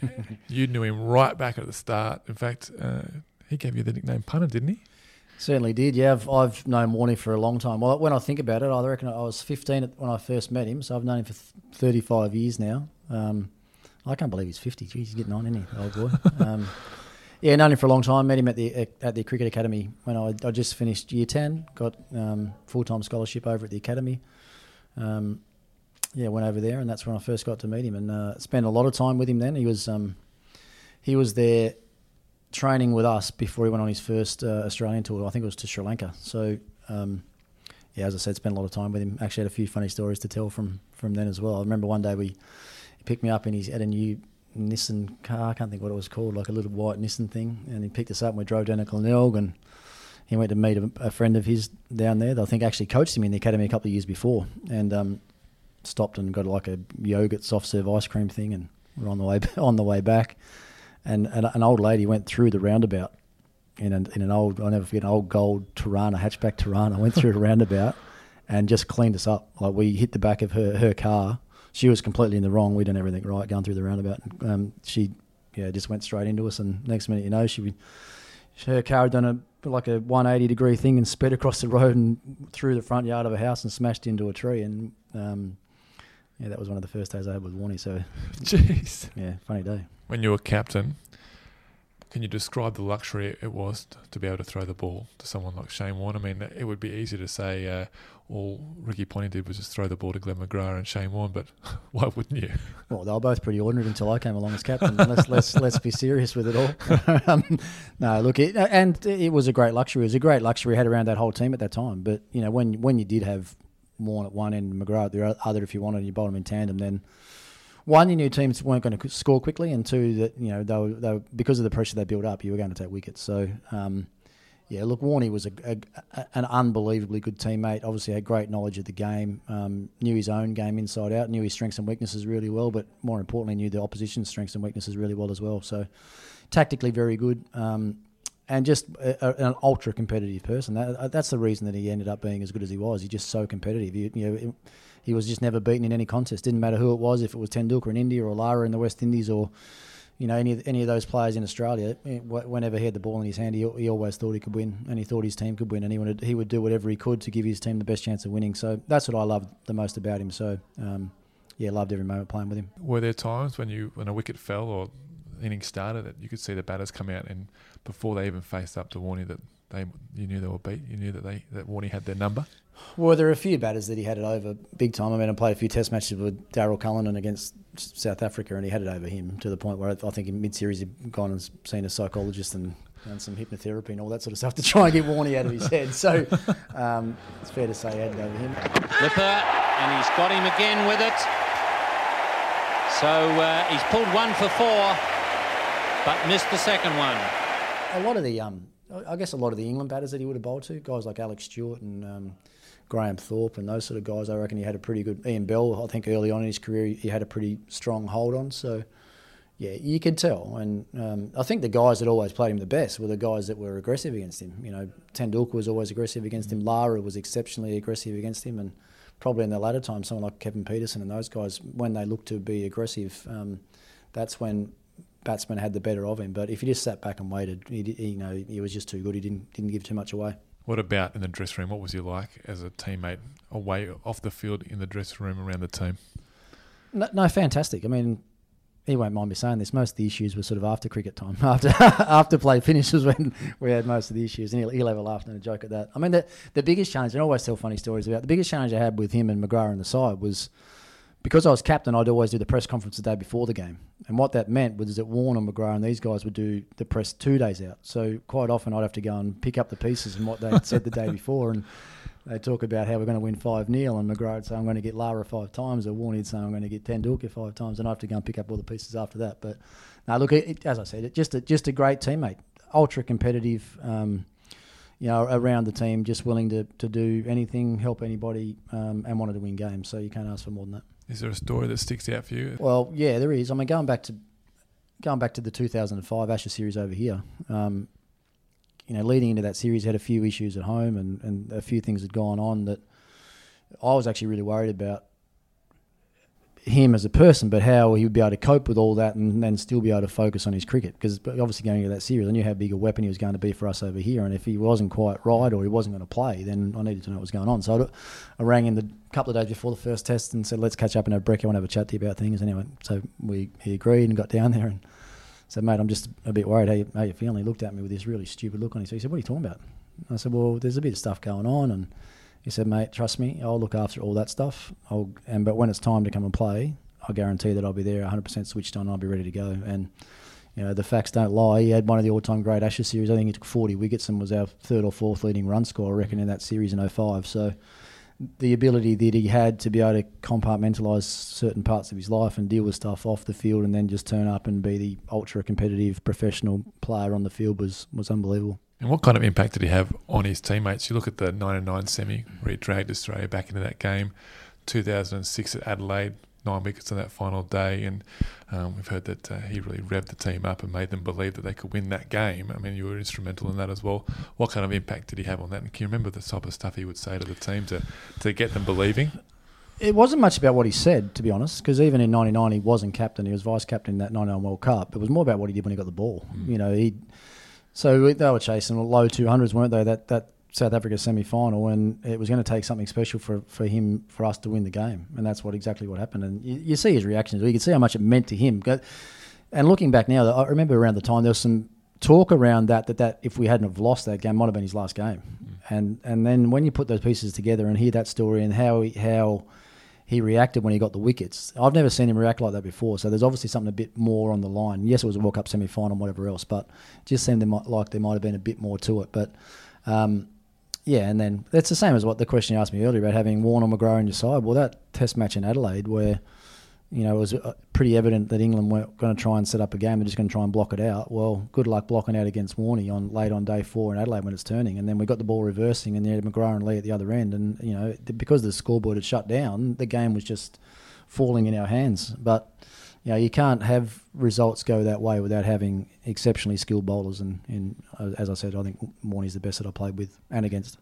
you knew him right back at the start. In fact, uh, he gave you the nickname Punter, didn't he? Certainly did. Yeah, I've, I've known Warnie for a long time. Well, when I think about it, I reckon I was 15 when I first met him, so I've known him for 35 years now. Um, I can't believe he's 50. Jeez, he's getting on, isn't he, old boy? um, yeah, known him for a long time. Met him at the at the cricket academy when I, I just finished year 10. Got um, full time scholarship over at the academy. Um, yeah, went over there, and that's when I first got to meet him, and uh, spent a lot of time with him. Then he was um, he was there training with us before he went on his first uh, Australian tour. I think it was to Sri Lanka. So, um, yeah, as I said, spent a lot of time with him. Actually, had a few funny stories to tell from from then as well. I remember one day we he picked me up and he's at a new Nissan car. I can't think what it was called, like a little white Nissan thing. And he picked us up and we drove down to Glenelg and he went to meet a, a friend of his down there. That I think actually coached him in the academy a couple of years before, and um, stopped and got like a yogurt soft serve ice cream thing, and we're on the way on the way back, and, and an old lady went through the roundabout in an, in an old I'll never forget an old gold Torana hatchback Torana went through the roundabout and just cleaned us up. Like we hit the back of her her car. She was completely in the wrong. We'd done everything right going through the roundabout. And, um, she yeah just went straight into us, and next minute you know she her car had done a like a 180 degree thing and sped across the road and through the front yard of a house and smashed into a tree. And um, yeah, that was one of the first days I had with Warnie. So, Jeez. yeah, funny day. When you were captain, Can you describe the luxury it was to be able to throw the ball to someone like Shane Warne? I mean, it would be easy to say uh, all Ricky Ponting did was just throw the ball to Glenn McGrath and Shane Warne, but why wouldn't you? Well, they were both pretty ordinary until I came along as captain. let's let's let's be serious with it all. um, no, look, it, and it was a great luxury. It was a great luxury we had around that whole team at that time. But you know, when when you did have Warne at one end and McGrath at the other, if you wanted, you bowled them in tandem, then one, you knew teams weren't going to score quickly, and two, that you know they were, they were, because of the pressure they built up, you were going to take wickets. So, um, yeah, look, Warney was a, a, a, an unbelievably good teammate. Obviously, had great knowledge of the game, um, knew his own game inside out, knew his strengths and weaknesses really well, but more importantly, knew the opposition's strengths and weaknesses really well as well. So, tactically very good. Um, and just an ultra competitive person. That, that's the reason that he ended up being as good as he was. He's just so competitive. You, you know, he was just never beaten in any contest. Didn't matter who it was, if it was Tendulkar in India or Lara in the West Indies or you know any any of those players in Australia. Eh, whenever he had the ball in his hand, he, he always thought he could win, and he thought his team could win, and he wanted he would do whatever he could to give his team the best chance of winning. So that's what I loved the most about him. So um, yeah, loved every moment playing with him. Were there times when you when a wicket fell or inning started that you could see the batters come out and before they even faced up to Warney that they you knew they were beat. You knew that they that Warney had their number. Well, there are a few batters that he had it over big time. I mean, I played a few Test matches with Daryl Cullinan against South Africa, and he had it over him to the point where I think in mid-series he'd gone and seen a psychologist and done some hypnotherapy and all that sort of stuff to try and get Warney out of his head. So um, it's fair to say he had it over him. Flipper, and he's got him again with it. So uh, he's pulled one for four, but missed the second one. A lot of the um, I guess a lot of the England batters that he would have bowled to, guys like Alex Stewart and um, Graham Thorpe and those sort of guys, I reckon he had a pretty good. Ian Bell, I think early on in his career, he had a pretty strong hold on. So, yeah, you could tell. And um, I think the guys that always played him the best were the guys that were aggressive against him. You know, Tendulkar was always aggressive against him. Lara was exceptionally aggressive against him. And probably in the latter time, someone like Kevin Pietersen and those guys, when they looked to be aggressive, um, that's when batsman had the better of him. But if he just sat back and waited, he, you know, he was just too good. He didn't didn't give too much away. What about in the dressing room? What was he like as a teammate away off the field in the dressing room around the team? No, no, fantastic. I mean, he won't mind me saying this. Most of the issues were sort of after cricket time, after after play finishes when we had most of the issues, and he'll, he'll have a laugh and a joke at that. I mean, the the biggest challenge, and I always tell funny stories about the biggest challenge I had with him and McGrath on the side was because I was captain, I'd always do the press conference the day before the game. And what that meant was that Warne and McGrath and these guys would do the press two days out. So quite often I'd have to go and pick up the pieces and what they'd said the day before. And they'd talk about how we're going to win 5 0. And McGrath would say, I'm going to get Lara five times. Or Warne would say, I'm going to get Tendulkar five times. And I have to go and pick up all the pieces after that. But now, look, it, as I said, it, just, a, just a great teammate. Ultra competitive. Um, you know, around the team, just willing to, to do anything, help anybody, um, and wanted to win games. So you can't ask for more than that. Is there a story that sticks out for you? Well, yeah, there is. I mean, going back to going back to the 2005 Ashes series over here, um, you know, leading into that series, had a few issues at home and, and a few things had gone on that I was actually really worried about him as a person, but how he would be able to cope with all that and then still be able to focus on his cricket. Because obviously going into that series, I knew how big a weapon he was going to be for us over here. And if he wasn't quite right or he wasn't going to play, then I needed to know what was going on. So I, I rang in the couple of days before the first test and said, "Let's catch up and have a break. I want to have a chat to you about things." Anyway, so we he agreed and got down there and said, "Mate, I'm just a bit worried. How you, how you feeling?" He looked at me with this really stupid look on his face. He said, "What are you talking about?" I said, "Well, there's a bit of stuff going on and." He said, "Mate, trust me. I'll look after all that stuff. I'll, and but when it's time to come and play, I guarantee that I'll be there 100% switched on. I'll be ready to go. And you know the facts don't lie. He had one of the all-time great Ashes series. I think he took 40 wickets and was our third or fourth leading run scorer, I reckon, in that series in 05. So the ability that he had to be able to compartmentalise certain parts of his life and deal with stuff off the field and then just turn up and be the ultra competitive professional player on the field was, was unbelievable. And what kind of impact did he have on his teammates? You look at the 99 semi where he dragged Australia back into that game, 2006 at Adelaide, nine wickets on that final day, and um, we've heard that uh, he really revved the team up and made them believe that they could win that game. I mean, you were instrumental in that as well. What kind of impact did he have on that? And can you remember the type of stuff he would say to the team to, to get them believing? It wasn't much about what he said, to be honest, because even in '99 he wasn't captain; he was vice captain in that '99 World Cup. It was more about what he did when he got the ball. Mm. You know, he. So they were chasing low 200s, weren't they? That that South Africa semi final, and it was going to take something special for, for him for us to win the game, and that's what exactly what happened. And you, you see his reactions; you can see how much it meant to him. And looking back now, I remember around the time there was some talk around that that that if we hadn't have lost that game, might have been his last game. Mm. And and then when you put those pieces together and hear that story and how he, how he reacted when he got the wickets, I've never seen him react like that before. So there's obviously something a bit more on the line. Yes, it was a World Cup semi final, and whatever else, but just seemed like there might have been a bit more to it. But um, yeah, and then that's the same as what the question you asked me earlier about having Warner McGrath on your side. Well, that Test match in Adelaide where you know, it was uh, pretty evident that England weren't going to try and set up a game. They're just going to try and block it out. Well, good luck blocking out against Warney on late on day four in Adelaide when it's turning. And then we got the ball reversing, and had McGrath and Lee at the other end. And you know, because the scoreboard had shut down, the game was just falling in our hands. But you know, you can't have results go that way without having exceptionally skilled bowlers. And, and uh, as I said, I think Warney's the best that I played with and against.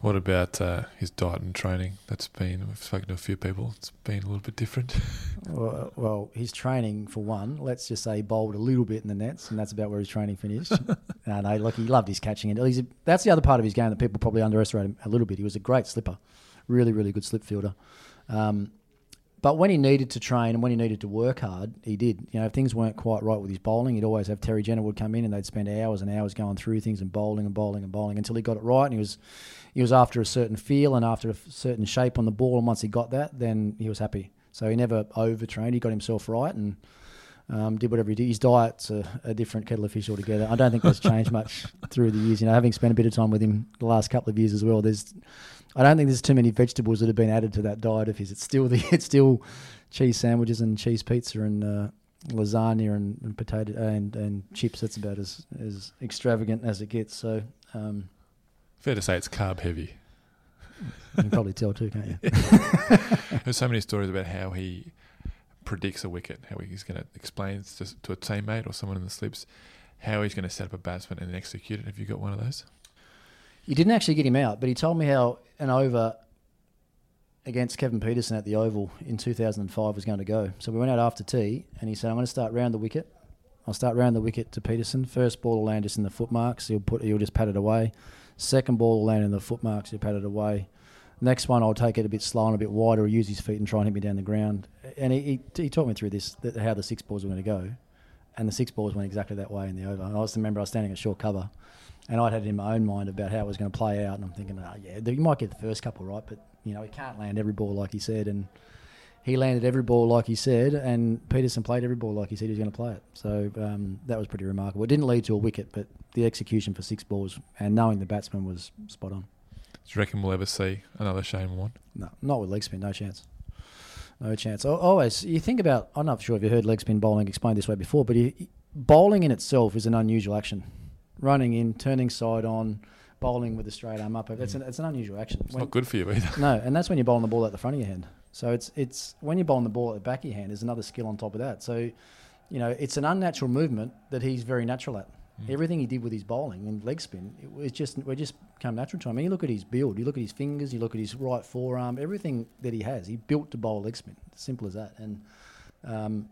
What about uh, his diet and training? That's been, we've spoken to a few people, it's been a little bit different. well, well, his training, for one, let's just say he bowled a little bit in the nets, and that's about where his training finished. no, no, look, he loved his catching. And he's a, that's the other part of his game that people probably underestimate him a little bit. He was a great slipper, really, really good slip fielder. Um, but when he needed to train and when he needed to work hard, he did. You know, if things weren't quite right with his bowling, he'd always have Terry Jenner would come in and they'd spend hours and hours going through things and bowling and bowling and bowling until he got it right. And he was he was after a certain feel and after a certain shape on the ball. And once he got that, then he was happy. So he never overtrained. He got himself right and um, did whatever he did. His diet's a, a, different kettle of fish altogether. I don't think that's changed much through the years. You know, having spent a bit of time with him the last couple of years as well, there's I don't think there's too many vegetables that have been added to that diet of his. It's still the it's still cheese sandwiches and cheese pizza and uh, lasagna and, and potato and, and chips. That's about as as extravagant as it gets. So. Um, Fair to say it's carb heavy. You can probably tell too, can't you? There's so many stories about how he predicts a wicket, how he's going to explain to a teammate or someone in the slips how he's going to set up a batsman and then execute it. Have you got one of those? You didn't actually get him out, but he told me how an over against Kevin Pietersen at the Oval in 2005 was going to go. So we went out after tea, and he said, "I'm going to start round the wicket. I'll start round the wicket to Pietersen. First ball will land just in the footmarks. He'll put, he'll just pat it away. Second ball will land in the footmarks. He'll pat it away. Next one, I'll take it a bit slow and a bit wider, or use his feet and try and hit me down the ground. And he, he, he taught me through this how the six balls were going to go, and the six balls went exactly that way in the over. And I just remember I was standing at short cover, and I'd had it in my own mind about how it was going to play out, and I'm thinking, oh, yeah, you might get the first couple right, but you know he can't land every ball like he said, and he landed every ball like he said, and Pietersen played every ball like he said he was going to play it. So um, that was pretty remarkable. It didn't lead to a wicket, but the execution for six balls and knowing the batsman was spot on. Do you reckon we'll ever see another Shane Warne? No, not with leg spin, no chance. No chance. Always, you think about, I'm not sure if you heard leg spin bowling explained this way before, but bowling in itself is an unusual action. Running in, turning side on, bowling with a straight arm up. It's an, it's an unusual action. It's when, not good for you either. No, and that's when you're bowling the ball at the front of your hand. So it's it's when you're bowling the ball at the back of your hand, there's another skill on top of that. So, you know, it's an unnatural movement that he's very natural at. Mm. Everything he did with his bowling and leg spin, it was just we just come natural to him. I mean, you look at his build, you look at his fingers, you look at his right forearm, everything that he has, he built to bowl leg spin. Simple as that. And um,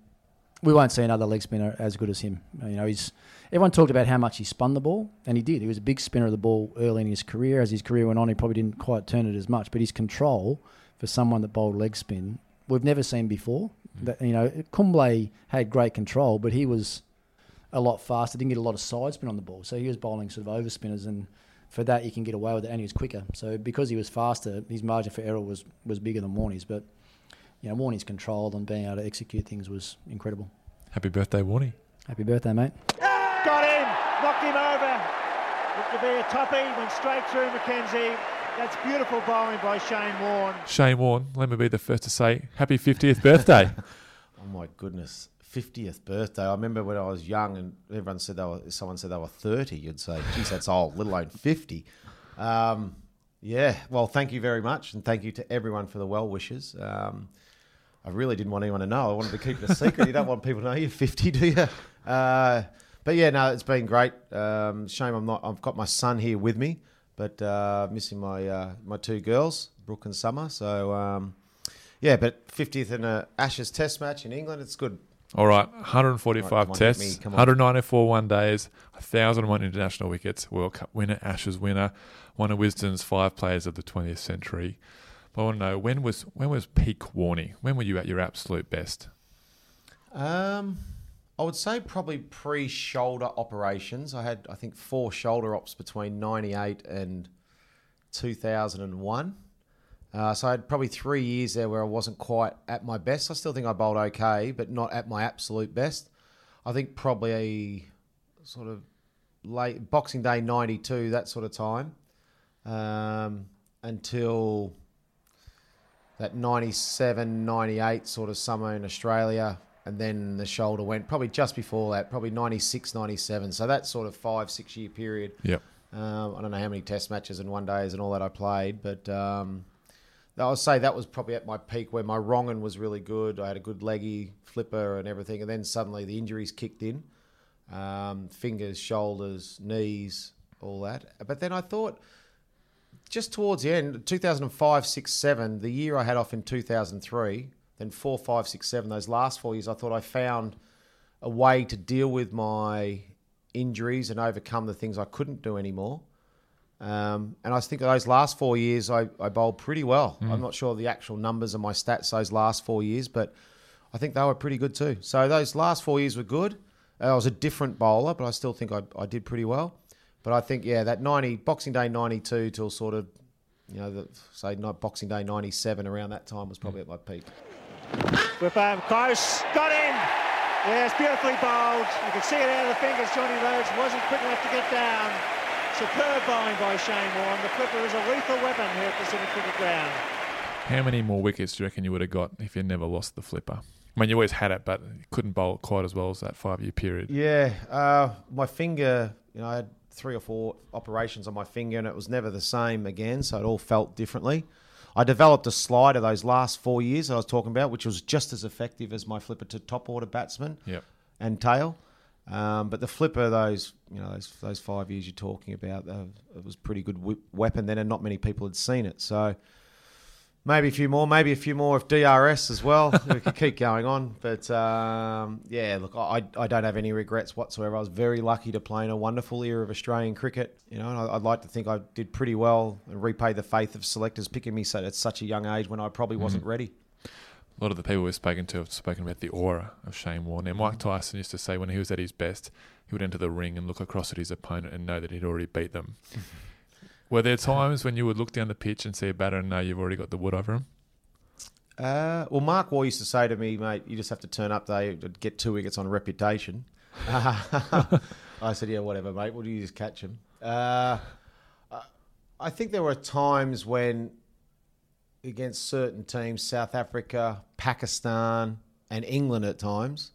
we won't see another leg spinner as good as him. You know, he's everyone talked about how much he spun the ball, and he did. He was a big spinner of the ball early in his career. As his career went on, he probably didn't quite turn it as much, but his control for someone that bowled leg spin, we've never seen before. Mm. That you know, Kumble had great control, but he was a lot faster. Didn't get a lot of side spin on the ball, so he was bowling sort of over spinners, and for that you can get away with it, and he was quicker. So because he was faster, his margin for error was was bigger than Warney's. But you know, Warney's control and being able to execute things was incredible. Happy birthday, Warney! Happy birthday, mate! Got him, knocked him over. Looked to be a toppy, went straight through McKenzie. That's beautiful bowling by Shane Warne. Shane Warne, let me be the first to say happy 50th birthday. oh my goodness. 50th birthday. I remember when I was young and everyone said they were, someone said they were 30, you'd say, geez, that's old, let alone 50. Um, yeah, well, thank you very much. And thank you to everyone for the well wishes. Um, I really didn't want anyone to know. I wanted to keep it a secret. you don't want people to know you're 50, do you? Uh, but yeah, no, it's been great. Um, shame I'm not, I've got my son here with me but uh, missing my uh, my two girls, Brooke and Summer. So um, yeah, but 50th in a Ashes Test match in England, it's good. All right, 145 right, tests, on, 194 one days, 1,001 international wickets, World Cup winner, Ashes winner, one of Wisden's five players of the 20th century. I want to know when was when was peak Warney? When were you at your absolute best? Um, I would say probably pre-shoulder operations. I had, I think, four shoulder ops between '98 and 2001. Uh, so I had probably three years there where I wasn't quite at my best. I still think I bowled okay, but not at my absolute best. I think probably sort of late Boxing Day '92, that sort of time, um, until that 97, 98 sort of summer in Australia. And then the shoulder went probably just before that, probably 96, 97. So that sort of five, six year period. Yep. Um, I don't know how many test matches and one days and all that I played, but um, I'll say that was probably at my peak where my wrong'un was really good. I had a good leggy flipper and everything. And then suddenly the injuries kicked in um, fingers, shoulders, knees, all that. But then I thought, just towards the end, 2005, 6, 7, the year I had off in 2003, then 4, 5, 6, 7, those last four years, I thought I found a way to deal with my injuries and overcome the things I couldn't do anymore. Um, and I think those last four years, I, I bowled pretty well. Mm. I'm not sure the actual numbers of my stats those last four years, but I think they were pretty good too. So those last four years were good. I was a different bowler, but I still think I, I did pretty well. But I think, yeah, that 90, Boxing Day 92 till sort of, you know, the, say not Boxing Day 97, around that time was probably at my peak. With um, close, got in. Yes, beautifully bowled. You can see it out of the fingers. Jonty Rhodes wasn't quick enough to get down. Superb bowling by Shane Warne. The flipper is a lethal weapon here at Pacific Cricket Ground. How many more wickets do you reckon you would have got if you never lost the flipper? I mean, you always had it, but you couldn't bowl quite as well as that five year period. Yeah, uh, my finger, you know, I had three or four operations on my finger and it was never the same again, so it all felt differently. I developed a slider those last four years that I was talking about, which was just as effective as my flipper to top order batsman Yep. and tail. Um, but the flipper, those you know, those those five years you're talking about, uh, it was pretty good whip weapon then, and not many people had seen it. So maybe a few more, maybe a few more of DRS as well. we could keep going on, but um, yeah, look, I I don't have any regrets whatsoever. I was very lucky to play in a wonderful era of Australian cricket. You know, and I, I'd like to think I did pretty well and repay the faith of selectors picking me so at such a young age when I probably wasn't Mhm. ready. A lot of the people we've spoken to have spoken about the aura of Shane Warne. Mike Tyson used to say when he was at his best, he would enter the ring and look across at his opponent and know that he'd already beat them. Were there times when you would look down the pitch and see a batter and know you've already got the wood over him? Uh, well, Mark Waugh used to say to me, mate, you just have to turn up to get two wickets on reputation. I said, yeah, whatever, mate. Do you just catch him? Uh, I- I think there were times when, against certain teams, South Africa, Pakistan, and England at times,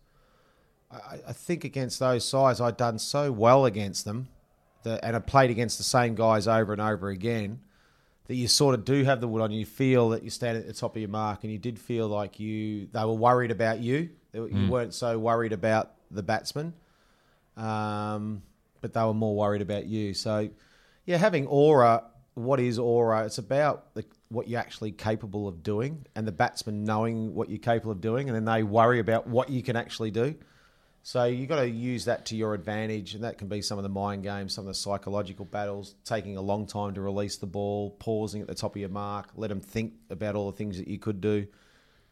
I, I think against those sides, I'd done so well against them, that, and I played against the same guys over and over again that you sort of do have the wood on. You feel that you stand at the top of your mark, and you did feel like you they were worried about you. You Mm. weren't so worried about the batsman, um, but they were more worried about you. So, yeah, having aura. What is aura? It's about the, what you're actually capable of doing, and the batsman knowing what you're capable of doing, and then they worry about what you can actually do. So you've got to use that to your advantage, and that can be some of the mind games, some of the psychological battles, taking a long time to release the ball, pausing at the top of your mark, let them think about all the things that you could do.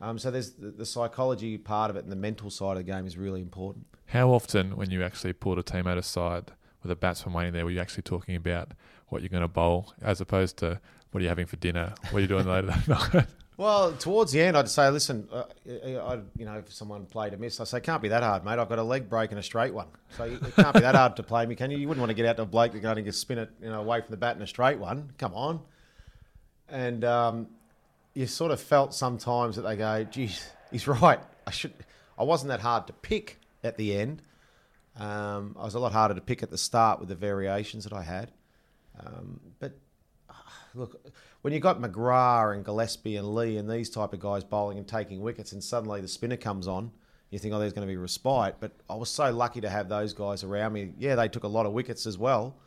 Um, so there's the, the psychology part of it, and the mental side of the game is really important. How often, when you actually pulled a teammate aside with a batsman waiting there, were you actually talking about what you're going to bowl as opposed to what are you having for dinner? What are you doing later that night? Well, towards the end, I'd say, listen, uh, I, you know, if someone played a miss, I say, can't be that hard, mate. I've got a leg break and a straight one, so it can't be that hard to play me, can you? You wouldn't want to get out to a bloke that's going to just spin it, you know, away from the bat in a straight one. Come on. And um, you sort of felt sometimes that they go, geez, he's right. I should. I wasn't that hard to pick at the end. Um, I was a lot harder to pick at the start with the variations that I had. Um, but look, when you got McGrath and Gillespie and Lee and these type of guys bowling and taking wickets, and suddenly the spinner comes on, you think, oh, there's going to be respite. But I was so lucky to have those guys around me. Yeah, they took a lot of wickets as well.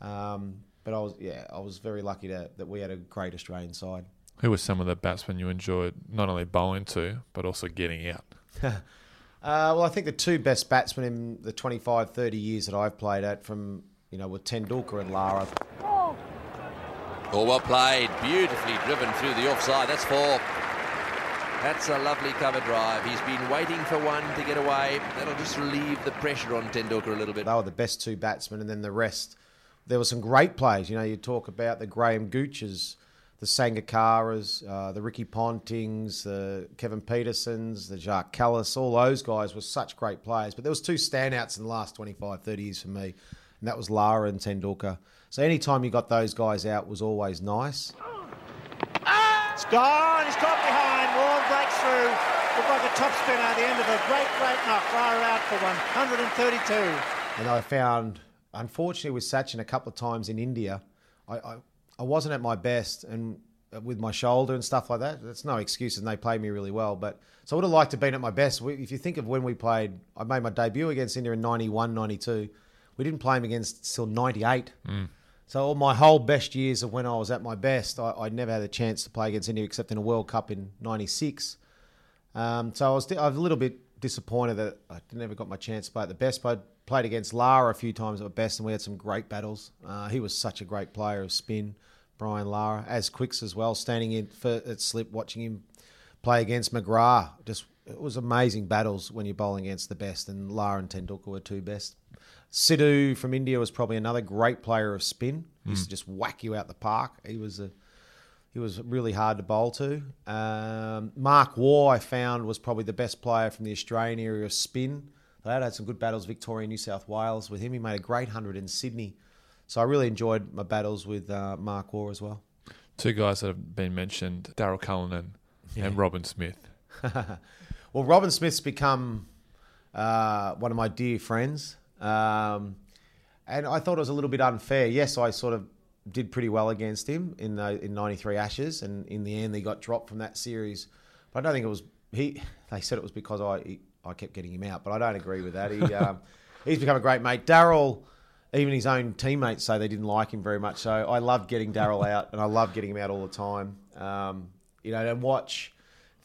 Um, but I was, yeah, I was very lucky to, that we had a great Australian side. Who were some of the batsmen you enjoyed not only bowling to, but also getting out? Uh, well, I think the two best batsmen in the 25, 30 years that I've played at from, you know, were Tendulkar and Lara. Oh, well played. Beautifully driven through the offside. That's four. That's a lovely cover drive. He's been waiting for one to get away. That'll just relieve the pressure on Tendulkar a little bit. They were the best two batsmen, and then the rest. There were some great players. You know, you talk about the Graham Gooches, the Sangakkaras, uh, the Ricky Pontings, the Kevin Pietersens, the Jacques Kallis. All those guys were such great players. But there was two standouts in the last 25, 30 years for me, and that was Lara and Tendulkar. So anytime you got those guys out was always nice. It's gone. He's got behind. Warne breaks through. Looked like a top spinner at the end of a great, great knock. Far out for 132. And I found, unfortunately, with Sachin a couple of times in India, I, I, I wasn't at my best and with my shoulder and stuff like that. That's no excuse, and they played me really well. But so I would have liked to have been at my best. We, if you think of when we played, I made my debut against India in 91, 92. We didn't play him against till 98. Mm. So all my whole best years of when I was at my best, I, I never had a chance to play against India except in a World Cup in '96. Um, so I was, I was a little bit disappointed that I never got my chance to play at the best. But I played against Lara a few times at my best, and we had some great battles. Uh, he was such a great player of spin, Brian Lara, as Quicks as well, standing in for, at slip, watching him play against McGrath. Just it was amazing battles when you're bowling against the best, and Lara and Tendulkar were two best. Sidhu from India was probably another great player of spin. He used Mm. to just whack you out the park. He was a he was really hard to bowl to. Um, Mark Waugh, I found, was probably the best player from the Australian area of spin. They had had some good battles, Victoria, New South Wales, with him. He made a great hundred in Sydney. So I really enjoyed my battles with uh, Mark Waugh as well. Two guys that have been mentioned: Daryl Cullinan Yeah. and Robin Smith. well, Robin Smith's become uh, one of my dear friends. Um, and I thought it was a little bit unfair. Yes, I sort of did pretty well against him in the, in 93 Ashes, and in the end, he got dropped from that series. But I don't think it was he. They said it was because I he, I kept getting him out, but I don't agree with that. He um, he's become a great mate. Daryl, even his own teammates say they didn't like him very much. So I loved getting Daryl out, and I love getting him out all the time. Um, you know, and watch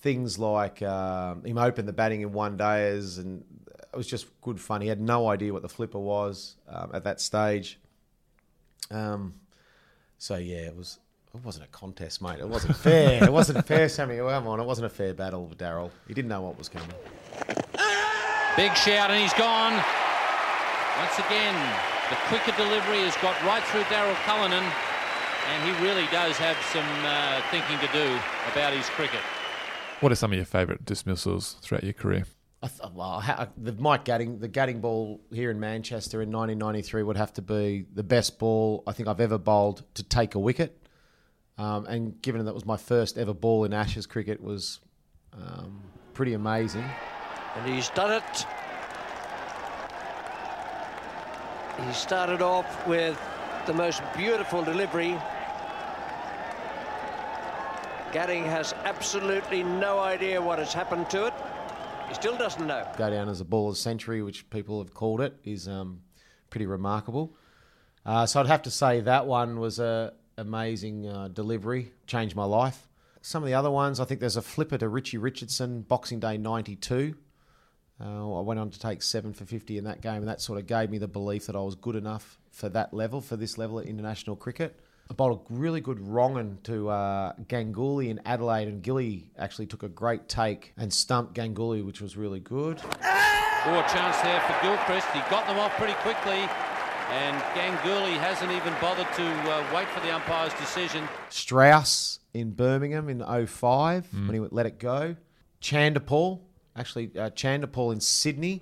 things like um, him open the batting in one days, and it was just good fun. He had no idea what the flipper was um, at that stage. Um, so yeah, it was. It wasn't a contest, mate. It wasn't fair. it wasn't fair, Sammy. Come on, it wasn't a fair battle with Daryl. He didn't know what was coming. Big shout, and he's gone. Once again, the quicker delivery has got right through Daryl Cullinan, and he really does have some uh, thinking to do about his cricket. What are some of your favourite dismissals throughout your career? Th- well, ha- the Mike Gatting, the Gatting ball here in Manchester in 1993 would have to be the best ball I think I've ever bowled to take a wicket. Um, and given that was my first ever ball in Ashes cricket, was um, pretty amazing. And he's done it. He started off with the most beautiful delivery. Gatting has absolutely no idea what has happened to it. He still doesn't know. Go down as a ball of century, which people have called it, is um, pretty remarkable. Uh, so I'd have to say that one was a amazing uh, delivery, changed my life. Some of the other ones, I think there's a flipper to Richie Richardson, Boxing Day '92. Uh, I went on to take seven for 50 in that game, and that sort of gave me the belief that I was good enough for that level, for this level at international cricket. I bowled a really good wrong'un to uh, Ganguly in Adelaide, and Gilly actually took a great take and stumped Ganguly, which was really good. Poor chance there for Gilchrist. He got them off pretty quickly, and Ganguly hasn't even bothered to uh, wait for the umpire's decision. Strauss in Birmingham in 05 when he let it go. Chanderpaul, actually, uh, Chanderpaul in Sydney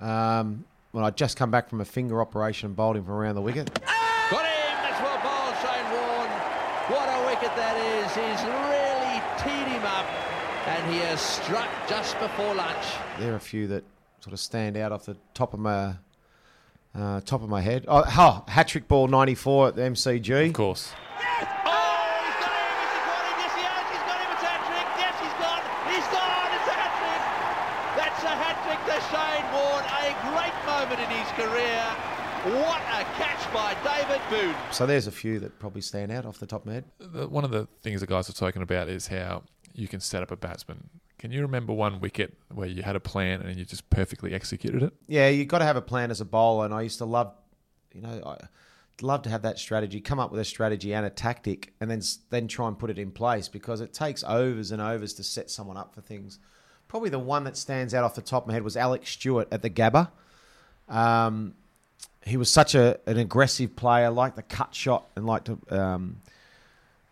um, when I'd just come back from a finger operation and bowled him from around the wicket. Got him. That's well bowled, Shane Warne. What a wicket that is. He's really teed him up, and he has struck just before lunch. There are a few that sort of stand out off the top of my uh, top of my head. Oh, oh hat trick ball 94 at the MCG. Of course. Yes, he's gone. He's gone. It's a hat trick. That's a hat trick to Shane Warne. A great moment in his career. What a catch by David Boon. So there's a few that probably stand out off the top of my head. One of the things the guys are talking about is how you can set up a batsman. Can you remember one wicket where you had a plan and you just perfectly executed it? Yeah, you've got to have a plan as a bowler, and I used to love, you know, I, love to have that strategy, come up with a strategy and a tactic, and then then try and put it in place because it takes overs and overs to set someone up for things. Probably the one that stands out off the top of my head was Alex Stewart at the Gabba. Um, he was such a an aggressive player, liked the cut shot and liked to um,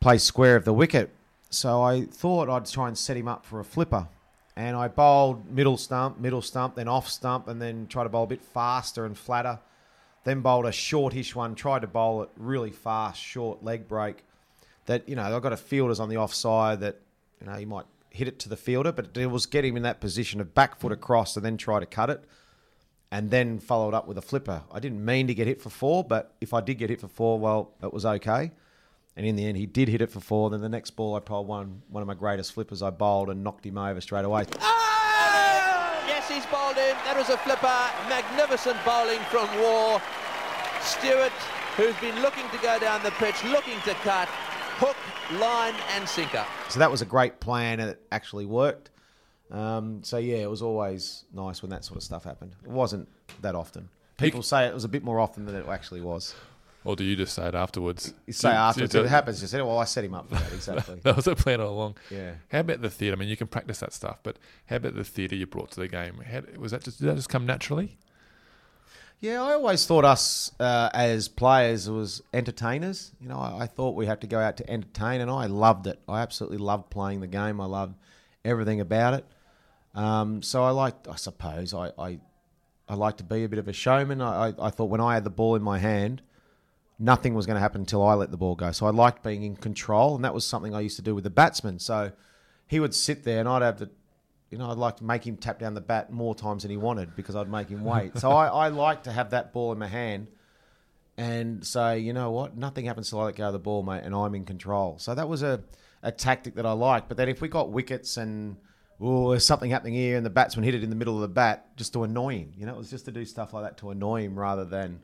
play square of the wicket. So I thought I'd try and set him up for a flipper. And I bowled middle stump, middle stump, then off stump, and then tried to bowl a bit faster and flatter. Then bowled a shortish one, tried to bowl it really fast, short leg break. That, you know, I've got a fielders on the offside that, you know, he might hit it to the fielder, but it was get him in that position of back foot across and then try to cut it and then followed up with a flipper. I didn't mean to get hit for four, but if I did get hit for four, well, it was okay. And in the end, he did hit it for four. Then the next ball, I bowled one, one of my greatest flippers. I bowled and knocked him over straight away. Ah! Yes, he's bowled in. That was a flipper. Magnificent bowling from Warne. Stewart, who's been looking to go down the pitch, looking to cut. Hook, line, and sinker. So that was a great plan, and it actually worked. Um, so yeah, it was always nice when that sort of stuff happened. It wasn't that often. People say it was a bit more often than it actually was. Or do you just say it afterwards? You say Do- afterwards, do- it happens, you say, "Well, I set him up for that." Exactly. that was a plan all along. Yeah. How about the theatre? I mean, you can practice that stuff, but how about the theatre you brought to the game? How, was that just did that just come naturally? Yeah, I always thought us uh, as players was entertainers. You know, I, I thought we had to go out to entertain, and I loved it. I absolutely loved playing the game. I loved everything about it. Um, so I liked, I suppose, I, I, I like to be a bit of a showman. I, I, I thought when I had the ball in my hand, nothing was going to happen until I let the ball go. So I liked being in control, and that was something I used to do with the batsman. So he would sit there, and I'd have to, you know, I'd like to make him tap down the bat more times than he wanted because I'd make him wait. so I, I like to have that ball in my hand and say, you know what, nothing happens till I let go of the ball, mate, and I'm in control. So that was a, a tactic that I liked. But then if we got wickets and oh, there's something happening here, and the batsman hit it in the middle of the bat, just to annoy him. You know, it was just to do stuff like that to annoy him rather than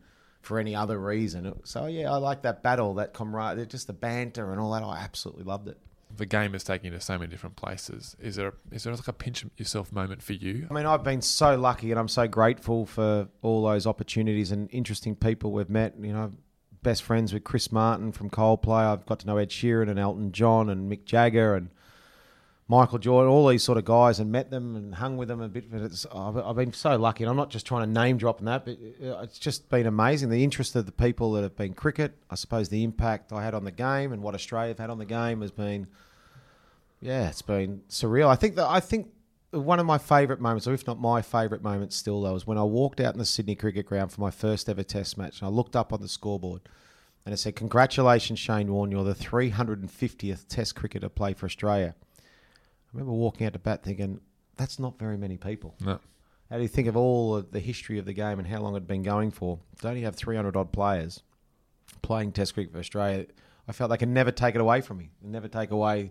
for any other reason. So yeah, I like that battle, that camaraderie, just the banter and all that. I absolutely loved it. The game is taking you to so many different places. Is there is there like a pinch yourself moment for you? I mean, I've been so lucky and I'm so grateful for all those opportunities and interesting people we've met. You know, best friends with Chris Martin from Coldplay. I've got to know Ed Sheeran and Elton John and Mick Jagger and Michael Jordan, all these sort of guys, and met them and hung with them a bit. But it's, I've, I've been so lucky, and I'm not just trying to name drop in that, but uh, it's just been amazing. The interest of the people that have been cricket, I suppose, the impact I had on the game and what Australia have had on the game has been, yeah, it's been surreal. I think that I think one of my favourite moments, or if not my favourite moment, still though, was when I walked out in the Sydney Cricket Ground for my first ever Test match, and I looked up on the scoreboard. And it said, Congratulations, Shane Warne, you're the 350th Test cricketer to play for Australia. I remember walking out to bat thinking, that's not very many people. No. How do you think of all of the history of the game and how long it had been going for? To only have 300 odd players playing Test cricket for Australia, I felt they could never take it away from me. They never take away,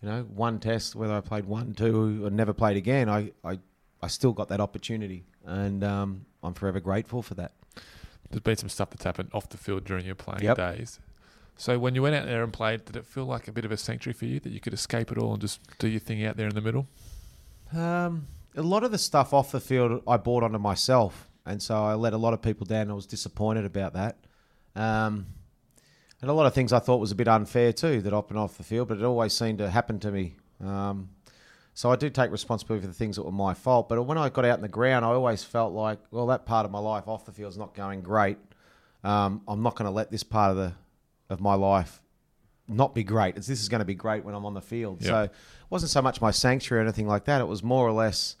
you know, one Test, whether I played one, two, or never played again. I, I, I still got that opportunity, and um, I'm forever grateful for that. There's been some stuff that's happened off the field during your playing Yep. days. So when you went out there and played, did it feel like a bit of a sanctuary for you that you could escape it all and just do your thing out there in the middle? Um, a lot of the stuff off the field I bought onto myself, and so I let a lot of people down. I was disappointed about that. Um, and a lot of things I thought was a bit unfair too that and off the field, but it always seemed to happen to me. Um, so I do take responsibility for the things that were my fault. But when I got out in the ground, I always felt like, well, that part of my life off the field is not going great. Um, I'm not going to let this part of the of my life not be great. It's, this is going to be great when I'm on the field. Yeah. So it wasn't so much my sanctuary or anything like that. It was more or less,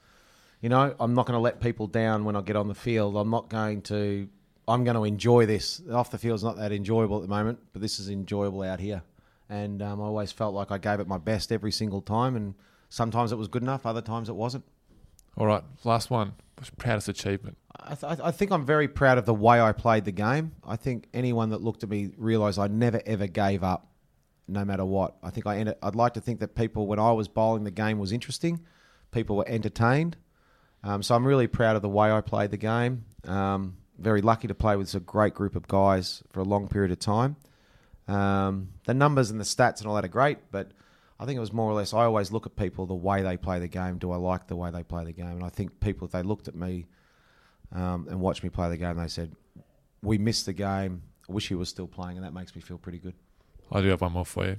you know, I'm not going to let people down when I get on the field. I'm not going to. I'm going to enjoy this. Off the field's not that enjoyable at the moment, but this is enjoyable out here. And um, I always felt like I gave it my best every single time, and sometimes it was good enough, other times it wasn't. All right, last one. Proudest achievement? I, th- I think I'm very proud of the way I played the game. I think anyone that looked at me realised I never ever gave up, no matter what. I think I ended, I'd like to think that people, when I was bowling, the game was interesting. People were entertained. Um, so I'm really proud of the way I played the game. Um, very lucky to play with a great group of guys for a long period of time. Um, the numbers and the stats and all that are great, but I think it was more or less I always look at people the way they play the game. Do I like the way they play the game? And I think people, if they looked at me um, and watched me play the game, they said, "We missed the game. I wish he was still playing, and that makes me feel pretty good. I do have one more for you.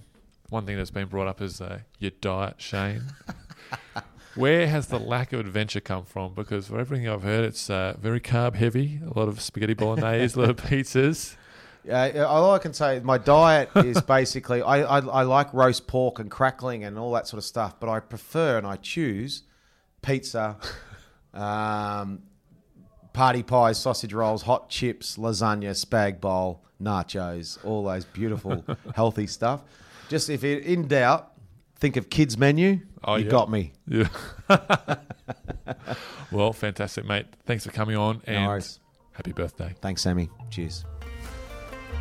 One thing that's been brought up is uh, your diet, Shane. Where has the lack of adventure come from? Because for everything I've heard, it's uh, very carb heavy. A lot of spaghetti bolognese, a lot of pizzas. Uh, all I can say, my diet is basically I, I, I like roast pork and crackling and all that sort of stuff, but I prefer and I choose pizza, um, party pies, sausage rolls, hot chips, lasagna, spag bowl, nachos, all those beautiful healthy stuff. Just if you're in doubt, think of kids menu. Oh, you yeah. got me. Yeah. well, fantastic, mate. Thanks for coming on No and worries. happy birthday. Thanks, Sammy. Cheers.